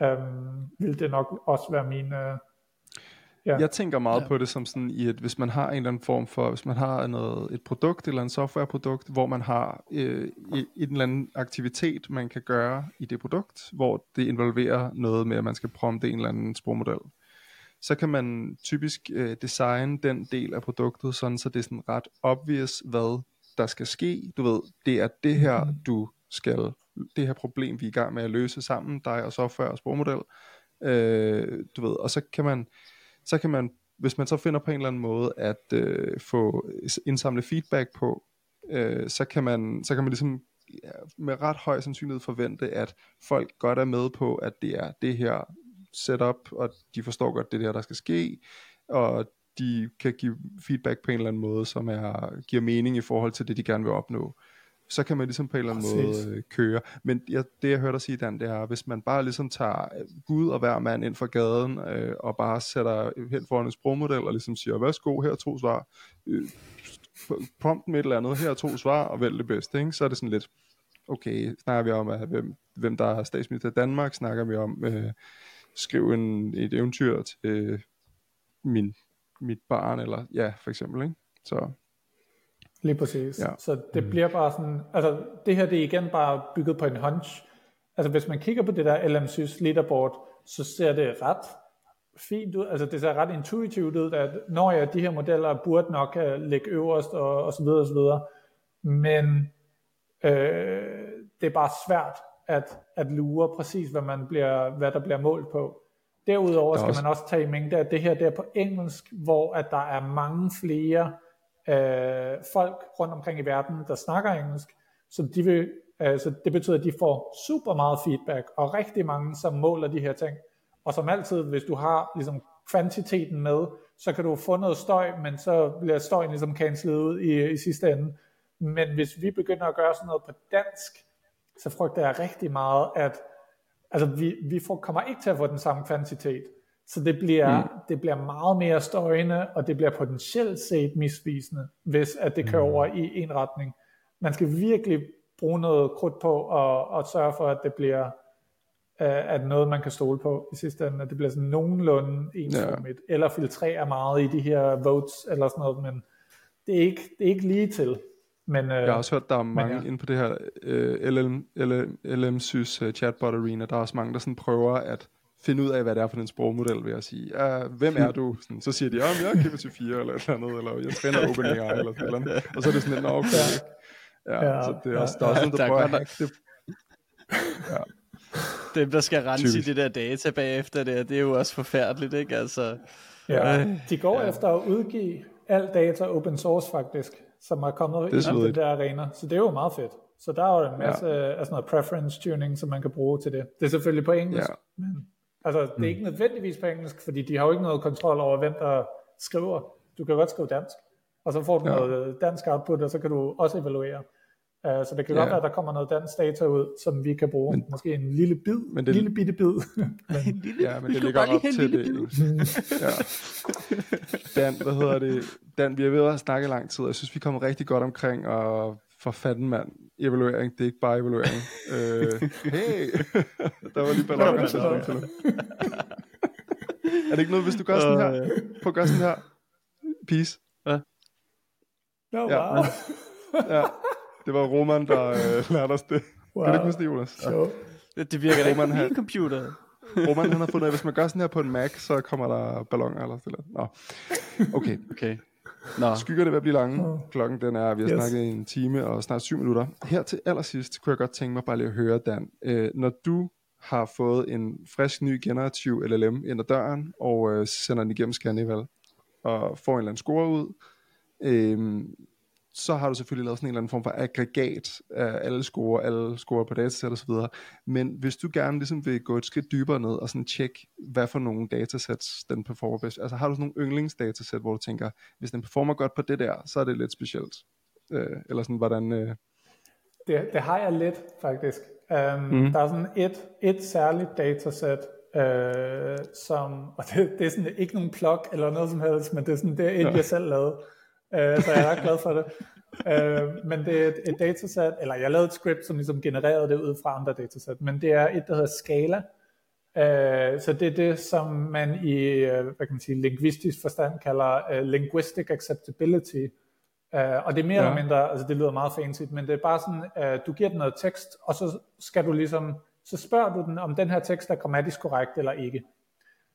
Um, vil det nok også være min... Øh, ja. Jeg tænker meget ja. på det som sådan i, at hvis man har en eller anden form for, hvis man har noget, et produkt eller en softwareprodukt, hvor man har øh, en eller anden aktivitet, man kan gøre i det produkt, hvor det involverer noget med, at man skal prompte en eller anden sprogmodel, så kan man typisk øh, designe den del af produktet, sådan så det er sådan ret obvious, hvad der skal ske. Du ved, det er det her, mm. du skal, det her problem, vi er i gang med at løse sammen, dig og software og sprogmodel. Øh, du ved, og så kan man, så kan man, hvis man så finder på en eller anden måde at øh, få indsamle feedback på, øh, så kan man, så kan man ligesom ja, med ret høj sandsynlighed forvente, at folk godt er med på, at det er det her setup, og de forstår godt det der, der skal ske, og de kan give feedback på en eller anden måde, som er, giver mening i forhold til det, de gerne vil opnå. Så kan man ligesom på en eller anden Præcis. måde øh, køre. Men jeg, det jeg hørte dig sige, Dan, det er, hvis man bare ligesom tager øh, Gud og hver mand ind fra gaden, øh, og bare sætter hen foran en sprogmodel, og ligesom siger, værsgo, her er to svar, øh, prompt med et eller andet, her er to svar, og vælg det bedste, ikke? så er det sådan lidt, okay, snakker vi om, at, hvem, hvem der er statsminister i Danmark, snakker vi om, øh, skriv en, et eventyr til øh, min mit barn, eller ja, for eksempel, ikke? Så. Lige præcis. Ja. Så det mm. bliver bare sådan, altså det her det er igen bare bygget på en hunch. Altså hvis man kigger på det der LMSys leaderboard, så ser det ret fint ud, altså det ser ret intuitivt ud, at når ja, de her modeller burde nok uh, ligge øverst, og, og så videre, og så videre. Men øh, det er bare svært at, at lure præcis, hvad, man bliver, hvad der bliver målt på. Derudover skal også... man også tage i mængde, at det her det er på engelsk, hvor at der er mange flere øh, folk rundt omkring i verden, der snakker engelsk, så de vil, altså det betyder, at de får super meget feedback, og rigtig mange, som måler de her ting. Og som altid, hvis du har ligesom kvantiteten med, så kan du få noget støj, men så bliver støjen ligesom cancelet ud i, i sidste ende. Men hvis vi begynder at gøre sådan noget på dansk, så frygter jeg rigtig meget, at altså vi, vi får, kommer ikke til at få den samme kvantitet. Så det bliver, mm. det bliver meget mere støjende, og det bliver potentielt set misvisende, hvis at det kører mm. over i en retning. Man skal virkelig bruge noget krudt på at, at sørge for, at det bliver at noget, man kan stole på i sidste ende, at det bliver sådan nogenlunde ensformigt, ja. eller filtrere meget i de her votes, eller sådan noget, men det er ikke, det er ikke lige til. Men, øh, jeg har også hørt, der er mange ja. inde på det her øh, LLM, LLM, LLM Sys uh, chatbot arena, der er også mange, der sådan prøver at finde ud af, hvad det er for en sprogmodel, vil jeg sige. Uh, hvem er du? Sådan, så siger de, om jeg er GPT-4 eller et eller andet, eller jeg træner OpenAI eller sådan noget. Og så er det sådan, okay. Ja, ja, så det er også, der er sådan, der, der prøver at hacke det. Ja. Dem, der skal rense i det der data bagefter det, det er jo også forfærdeligt, ikke? Altså, ja, øh, de går ja. efter at udgive al data open source faktisk, som er kommet i den der arena. Så det er jo meget fedt. Så der er jo en masse ja. af sådan noget preference tuning, som man kan bruge til det. Det er selvfølgelig på engelsk, ja. men altså, det er mm. ikke nødvendigvis på engelsk, fordi de har jo ikke noget kontrol over, hvem der skriver. Du kan godt skrive dansk, og så får du ja. noget dansk output, og så kan du også evaluere. Uh, så det kan ja. godt være, at der kommer noget dansk data ud, som vi kan bruge. Men, Måske en lille bid, men det, lille bitte bid. men, lille, ja, men det ligger op til det. ja. Dan, hvad hedder det? Dan, vi har ved at snakke lang tid, jeg synes, vi kommer rigtig godt omkring og for fanden mand, evaluering, det er ikke bare evaluering. uh, hey, der var lige ballonger der. er det ikke noget, hvis du gør sådan her? Prøv at gøre sådan her. Peace. Ja. No, wow. ja. ja. Det var Roman, der øh, lærte os det. Wow. Kan du ikke huske det, Jonas? Ja. Det, det virker da ikke computer. Roman han har fundet, at hvis man gør sådan her på en Mac, så kommer der balloner eller sådan noget. Nå. Okay. okay. Nå. Skygger det ved at blive lange. Klokken den er, vi har yes. snakket i en time og snart syv minutter. Her til allersidst kunne jeg godt tænke mig bare lige at høre, Dan. Øh, når du har fået en frisk ny generativ LLM ind ad døren, og øh, sender den igennem Scannival, og får en eller anden score ud, øh, så har du selvfølgelig lavet sådan en eller anden form for aggregat af alle score, alle score på så videre. Men hvis du gerne ligesom vil gå et skridt dybere ned og sådan tjekke, hvad for nogle datasets den performer bedst. Altså har du sådan nogle yndlingsdatasæt, hvor du tænker, hvis den performer godt på det der, så er det lidt specielt. Øh, eller sådan, hvordan... Øh... Det, det har jeg lidt, faktisk. Um, mm. Der er sådan et, et særligt datasæt, øh, som, og det, det er sådan ikke nogen plug eller noget som helst, men det er sådan, det er et, ja. jeg selv lavede øh, så jeg er ret glad for det. Øh, men det er et, et datasæt, eller jeg lavede et script, som ligesom genererede det ud fra andre datasæt, men det er et, der hedder Scala, Uh, så det er det, som man i uh, hvad kan man sige, linguistisk forstand kalder uh, linguistic acceptability. Uh, og det er mere ja. eller mindre, altså det lyder meget fancy, men det er bare sådan, uh, du giver den noget tekst, og så skal du ligesom, så spørger du den, om den her tekst er grammatisk korrekt eller ikke.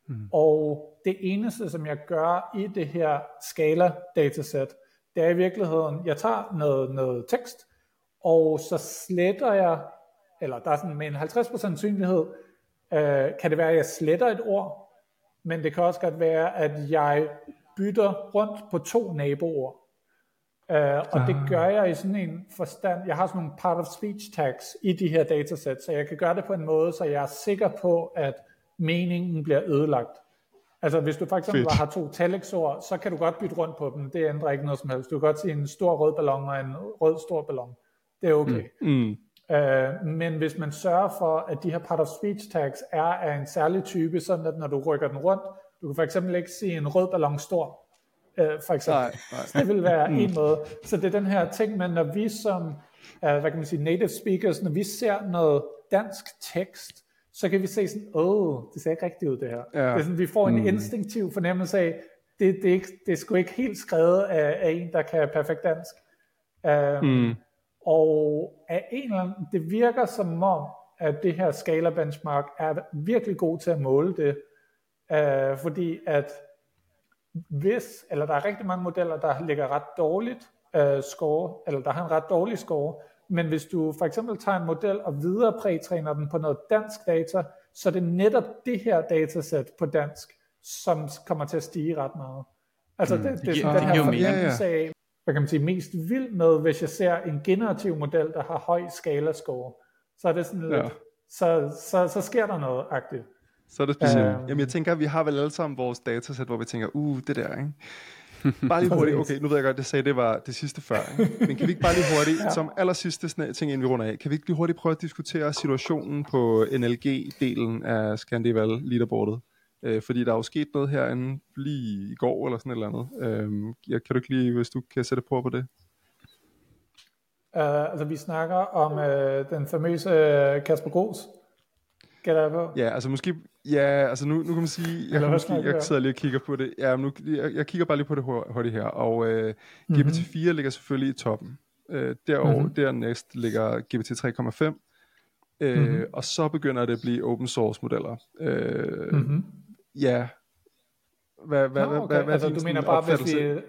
Mm. Og det eneste, som jeg gør i det her skala datasæt, det er i virkeligheden, jeg tager noget, noget tekst, og så sletter jeg, eller der er sådan med en 50% sandsynlighed, øh, kan det være, at jeg sletter et ord, men det kan også godt være, at jeg bytter rundt på to naboord. Uh, og det ah. gør jeg i sådan en forstand, jeg har sådan nogle part of speech tags i de her datasæt, så jeg kan gøre det på en måde, så jeg er sikker på, at meningen bliver ødelagt. Altså hvis du for eksempel Fedt. har to talexord, så kan du godt bytte rundt på dem. Det ændrer ikke noget som helst. Du kan godt sige en stor rød ballon og en rød stor ballon. Det er okay. Mm. Mm. Uh, men hvis man sørger for, at de her part of speech tags er af en særlig type, sådan at når du rykker den rundt, du kan for eksempel ikke sige en rød ballon stor, uh, for eksempel. Nej, nej. det vil være mm. en måde. Så det er den her ting, men når vi som, uh, hvad kan man sige, native speakers, når vi ser noget dansk tekst, så kan vi se sådan, åh, det ser ikke rigtigt ud det her. Ja. Det er sådan, vi får en mm. instinktiv fornemmelse af, det, det, er ikke, det er sgu ikke helt skrevet af, af en, der kan perfekt dansk. Um, mm. Og af en eller anden, det virker som om, at det her Scala benchmark er virkelig god til at måle det. Uh, fordi at hvis, eller der er rigtig mange modeller, der ligger ret dårligt uh, score, eller der har en ret dårlig score, men hvis du for eksempel tager en model og videre prætræner den på noget dansk data, så er det netop det her datasæt på dansk, som kommer til at stige ret meget. Altså mm, det, det, det, den her fornemmelse af, hvad kan man sige, mest vild med, hvis jeg ser en generativ model, der har høj skala score, så er det sådan lidt, ja. så, så, så sker der noget agtigt. Så er det specielt. Um, Jamen jeg tænker, at vi har vel alle sammen vores datasæt, hvor vi tænker, uh, det der, ikke? Bare lige hurtigt, okay, nu ved jeg godt, at det sagde, det var det sidste før, ikke? men kan vi ikke bare lige hurtigt, ja. som aller sidste ting, inden vi runder af, kan vi ikke lige hurtigt prøve at diskutere situationen på NLG-delen af Scandival leaderboardet? Øh, fordi der er jo sket noget herinde lige i går, eller sådan et eller andet. Øh, kan du ikke lige, hvis du kan sætte på på det? Uh, altså vi snakker om uh, den famøse uh, Kasper Gros. Gætter jeg på? Ja, altså måske, ja, altså nu, nu kan man sige, jeg, kan måske, jeg sidder lige og kigger på det. Ja, nu, jeg, jeg kigger bare lige på det hurtigt her, og mm-hmm. GPT-4 ligger selvfølgelig i toppen. Uh, derover, mm-hmm. dernæst ligger GPT 3,5. Uh, mm-hmm. Og så begynder det at blive open source modeller. Uh, mm-hmm. Ja. Hvad, hvad, Nå, okay. hvad, hvad, altså, du mener bare, hvis vi...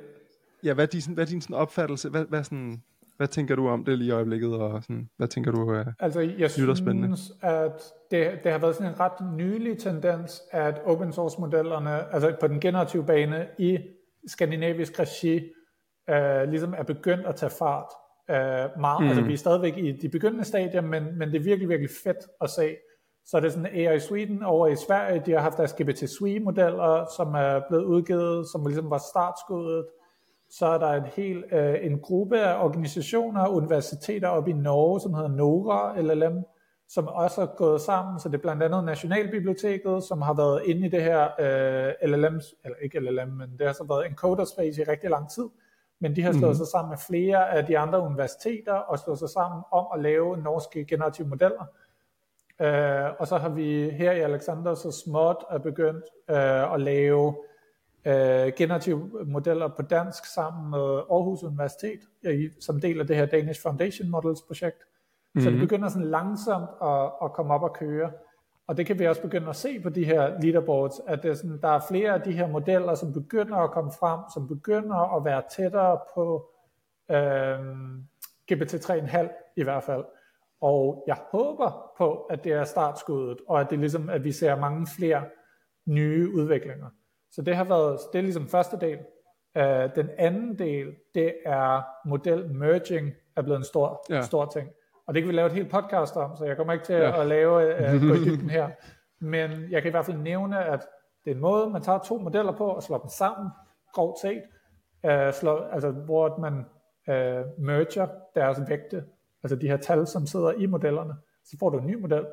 Ja, hvad er din, hvad er din sådan opfattelse? Hvad, hvad sådan, hvad tænker du om det lige i øjeblikket, og sådan, hvad tænker du er Altså, jeg synes, at det, det har været sådan en ret nylig tendens, at open source modellerne, altså på den generative bane i skandinavisk regi, øh, ligesom er begyndt at tage fart. Øh, meget, mm. Altså, vi er stadigvæk i de begyndende stadier, men, men det er virkelig, virkelig fedt at se. Så er det sådan AI Sweden over i Sverige, de har haft deres GPT-SWE-modeller, som er blevet udgivet, som ligesom var startskuddet så er der en hel øh, en gruppe af organisationer og universiteter op i Norge, som hedder NORA LLM, som også er gået sammen, så det er blandt andet Nationalbiblioteket, som har været inde i det her øh, LLM, eller ikke LLM, men det har så været encoder space i rigtig lang tid, men de har slået mm. sig sammen med flere af de andre universiteter og slået sig sammen om at lave norske generative modeller. Øh, og så har vi her i Alexander så småt er begyndt øh, at lave øh, generative modeller på dansk sammen med Aarhus Universitet i, som del af det her Danish Foundation Models projekt. Mm-hmm. Så det mhm. begynder sådan langsomt at, at komme op og køre. Og det kan vi også begynde at se på de her leaderboards, at det er sådan, der er flere af de her modeller, som begynder at komme frem, som begynder at være tættere på øh, GPT 3,5 i hvert fald. Og jeg håber på, at det er startskuddet, og at det ligesom, at vi ser mange flere nye udviklinger. Så det har været, det er ligesom første del. Uh, den anden del, det er model merging er blevet en stor, ja. stor ting. Og det kan vi lave et helt podcast om, så jeg kommer ikke til ja. at lave uh, gå i dybden her. Men jeg kan i hvert fald nævne, at det er en måde, man tager to modeller på og slår dem sammen, grovt set, uh, slår, altså hvor man uh, merger deres vægte, altså de her tal, som sidder i modellerne, så får du en ny model.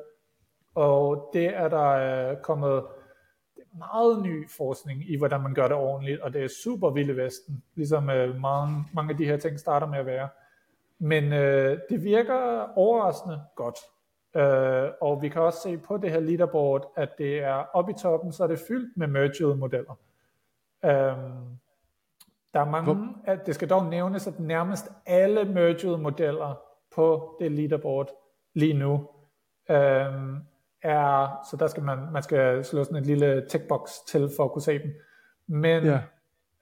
Og det er der uh, kommet meget ny forskning i, hvordan man gør det ordentligt, og det er super vilde vesten, ligesom øh, mange, mange af de her ting starter med at være. Men øh, det virker overraskende godt. Øh, og vi kan også se på det her leaderboard, at det er oppe i toppen, så er det fyldt med merged modeller. Øh, der er mange, at det skal dog nævnes, at nærmest alle merged modeller på det leaderboard lige nu øh, er, så der skal man, man skal slå sådan en lille checkbox til for at kunne se dem. Men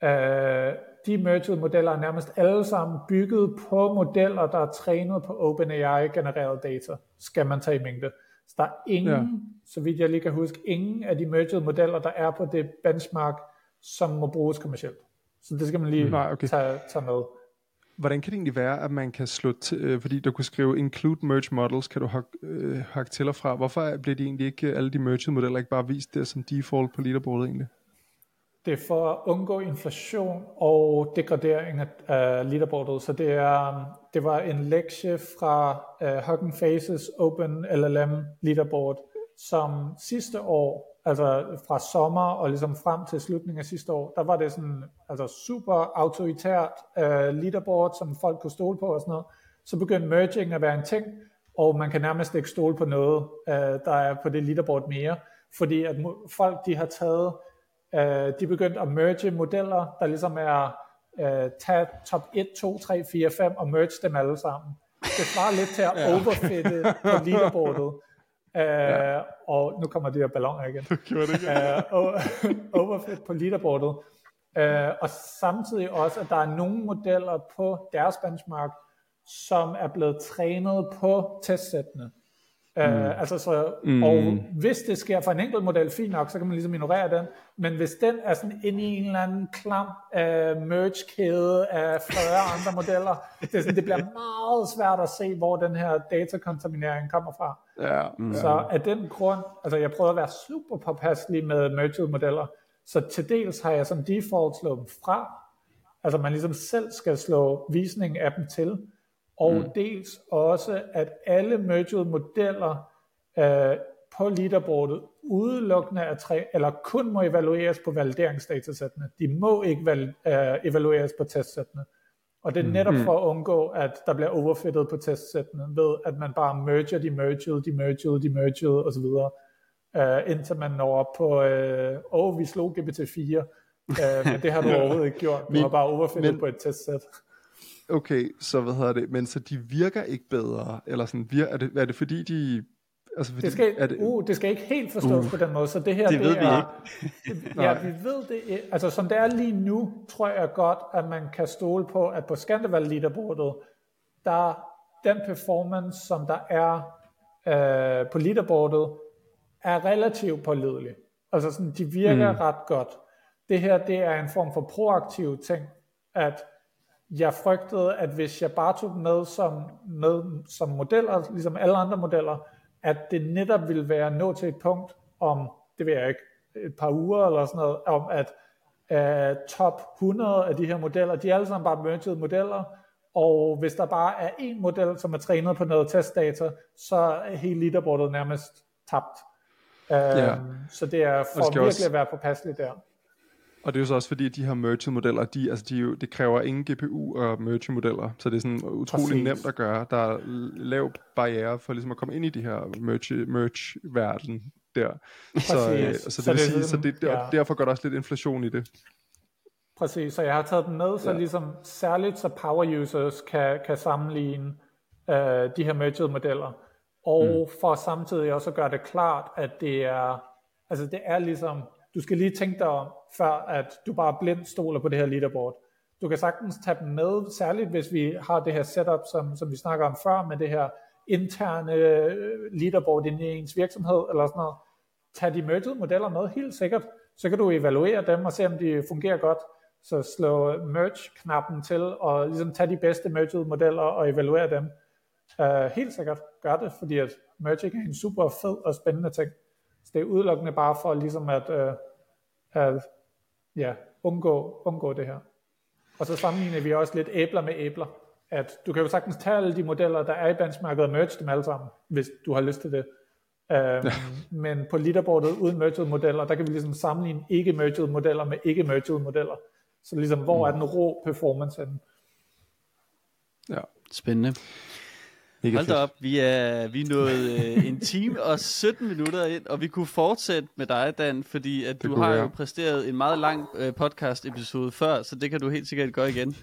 ja. øh, de merged modeller er nærmest alle sammen bygget på modeller, der er trænet på OpenAI genereret data, skal man tage i mængde. Så der er ingen, ja. så vidt jeg lige kan huske, ingen af de merged modeller, der er på det benchmark, som må bruges kommercielt. Så det skal man lige Nej, okay. tage, tage med. Hvordan kan det egentlig være, at man kan slå til, øh, fordi du kunne skrive include merge models, kan du hakke, øh, hakke til og fra. Hvorfor bliver de egentlig ikke, øh, alle de merged modeller ikke bare vist der som default på leaderboardet egentlig? Det er for at undgå inflation og degradering af leaderboardet. Så det, er, det var en lektie fra uh, Hugging Faces Open LLM leaderboard, som sidste år altså fra sommer og ligesom frem til slutningen af sidste år, der var det sådan altså super autoritært uh, leaderboard, som folk kunne stole på og sådan noget. Så begyndte merging at være en ting, og man kan nærmest ikke stole på noget, uh, der er på det leaderboard mere, fordi at folk de har taget, uh, de begyndte at merge modeller, der ligesom er uh, tage top 1, 2, 3, 4, 5 og merge dem alle sammen. Det svarer lidt til at overfitte på leaderboardet. Uh, ja. Og nu kommer de her balloner igen. Gjorde det ikke. uh, overfit på leaderboardet. Uh, og samtidig også, at der er nogle modeller på deres benchmark, som er blevet trænet på testsættene. Mm. Uh, altså så, mm. Og hvis det sker for en enkelt model, fint nok, så kan man ligesom ignorere den. Men hvis den er sådan inde i en eller anden klam uh, merge-kæde af 40 andre modeller, det, er sådan, det bliver meget svært at se, hvor den her datakontaminering kommer fra. Ja. Mm. Så af den grund, altså jeg prøver at være super påpasselig med merged modeller, så til dels har jeg som default slået dem fra, altså man ligesom selv skal slå visningen af dem til, og mm. dels også, at alle merged modeller øh, på leaderboardet udelukkende er tre, eller kun må evalueres på valideringsdatasættene. De må ikke val, øh, evalueres på testsættene. Og det er netop mm. for at undgå, at der bliver overfittet på testsættene, ved at man bare merger de merged, de merged, de merged osv., uh, indtil man når op på, øh, åh, oh, vi slog GPT-4, uh, men det har du overhovedet ikke gjort. Du men, har bare overfittet men, på et testsæt. Okay, så hvad hedder det? Men så de virker ikke bedre? Eller sådan, vir, er, det, er det fordi de... Altså fordi, det, skal, er det, uh, det skal ikke helt forstås uh, på den måde, så det her det, det ved er, vi ikke. ja, vi ved det. Altså som det er lige nu, tror jeg godt, at man kan stole på, at på Scandival leaderboardet, der den performance, som der er øh, på leaderboardet, er relativt pålidelig. Altså sådan, de virker mm. ret godt. Det her, det er en form for proaktiv ting, at jeg frygtede, at hvis jeg bare tog med som, med som modeller, ligesom alle andre modeller, at det netop ville være nå til et punkt om, det ved jeg ikke, et par uger eller sådan noget, om at uh, top 100 af de her modeller, de er alle sammen bare merged modeller, og hvis der bare er en model, som er trænet på noget testdata, så er hele leaderboardet nærmest tabt. Uh, ja. Så det er for virkelig også... at være påpasselig der. Og det er jo så også fordi, at de her merge modeller, de, altså de jo, det kræver ingen GPU og merge modeller, så det er sådan utrolig Præcis. nemt at gøre. Der er lav barriere for ligesom at komme ind i de her merge, merge verden der. Så, øh, så, så, det, sige, så det, der, ja. derfor går der også lidt inflation i det. Præcis, så jeg har taget dem med, så ja. ligesom særligt så power users kan, kan sammenligne uh, de her merged modeller. Og mm. for samtidig også at gøre det klart, at det er, altså det er ligesom du skal lige tænke dig om, før at du bare blindt stoler på det her leaderboard. Du kan sagtens tage dem med, særligt hvis vi har det her setup, som, som vi snakker om før, med det her interne øh, leaderboard inde i ens virksomhed, eller sådan noget. Tag de merged modeller med, helt sikkert. Så kan du evaluere dem og se, om de fungerer godt. Så slå merge-knappen til, og ligesom tage de bedste merged modeller og evaluere dem. Uh, helt sikkert gør det, fordi at merging er en super fed og spændende ting. Så det er udelukkende bare for ligesom at, øh, at ja, undgå, undgå det her. Og så sammenligner vi også lidt æbler med æbler. At du kan jo sagtens tage alle de modeller, der er i benchmarket og merge dem alle sammen, hvis du har lyst til det. Um, ja. Men på leaderboardet uden merged modeller, der kan vi ligesom sammenligne ikke merged modeller med ikke merged modeller. Så ligesom, hvor mm. er den rå performance den? Ja. Spændende. Mega Hold da op, vi er, vi er nået øh, en time og 17 minutter ind, og vi kunne fortsætte med dig, Dan, fordi at du har jeg. jo præsteret en meget lang øh, podcast-episode før, så det kan du helt sikkert gøre igen.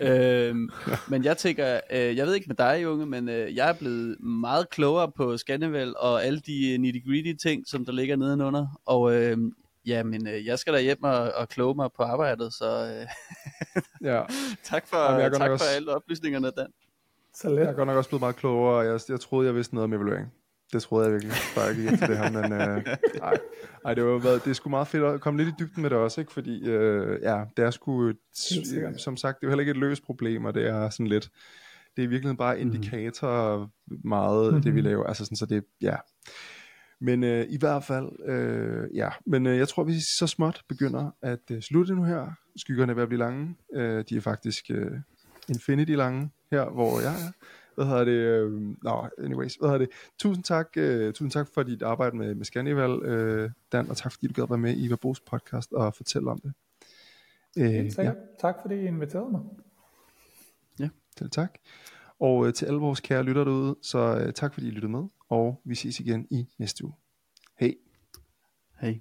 øh, men jeg tænker, øh, jeg ved ikke med dig, Junge, men øh, jeg er blevet meget klogere på Scanneval og alle de nitty-gritty ting, som der ligger nedenunder, og øh, Ja, men øh, jeg skal da hjem og, og kloge mig på arbejdet, så øh, ja. tak for, Jamen, tak for også... alle oplysningerne, Dan. Så let. Jeg er godt nok også blevet meget klogere, og jeg, jeg troede, jeg vidste noget om evaluering. Det troede jeg virkelig, før jeg gik ind til det her, men øh, ej, ej, det, var, været, det er sgu meget fedt at komme lidt i dybden med det også, ikke? fordi øh, ja, det er sgu, som sagt, det er jo heller ikke et løst problem, og det er sådan lidt, det er virkelig bare mhm. indikator meget, mm-hmm. det vi laver, altså sådan, så det, ja. Men øh, i hvert fald, øh, ja, men øh, jeg tror, vi så småt begynder at øh, slutte nu her. Skyggerne er ved at blive lange, øh, de er faktisk øh, infinity lange, her, hvor jeg er. Hvad hedder det? Øh, no, anyways, hvad hedder det? Tusind tak, uh, tusind tak for dit arbejde med, med Scandival, uh, Dan, og tak fordi du gad være med i Verbos podcast og fortælle om det. Uh, ja. Tak fordi I inviterede mig. Ja, selv tak. Og uh, til alle vores kære lytter derude, så uh, tak fordi I lyttede med, og vi ses igen i næste uge. Hej. Hej.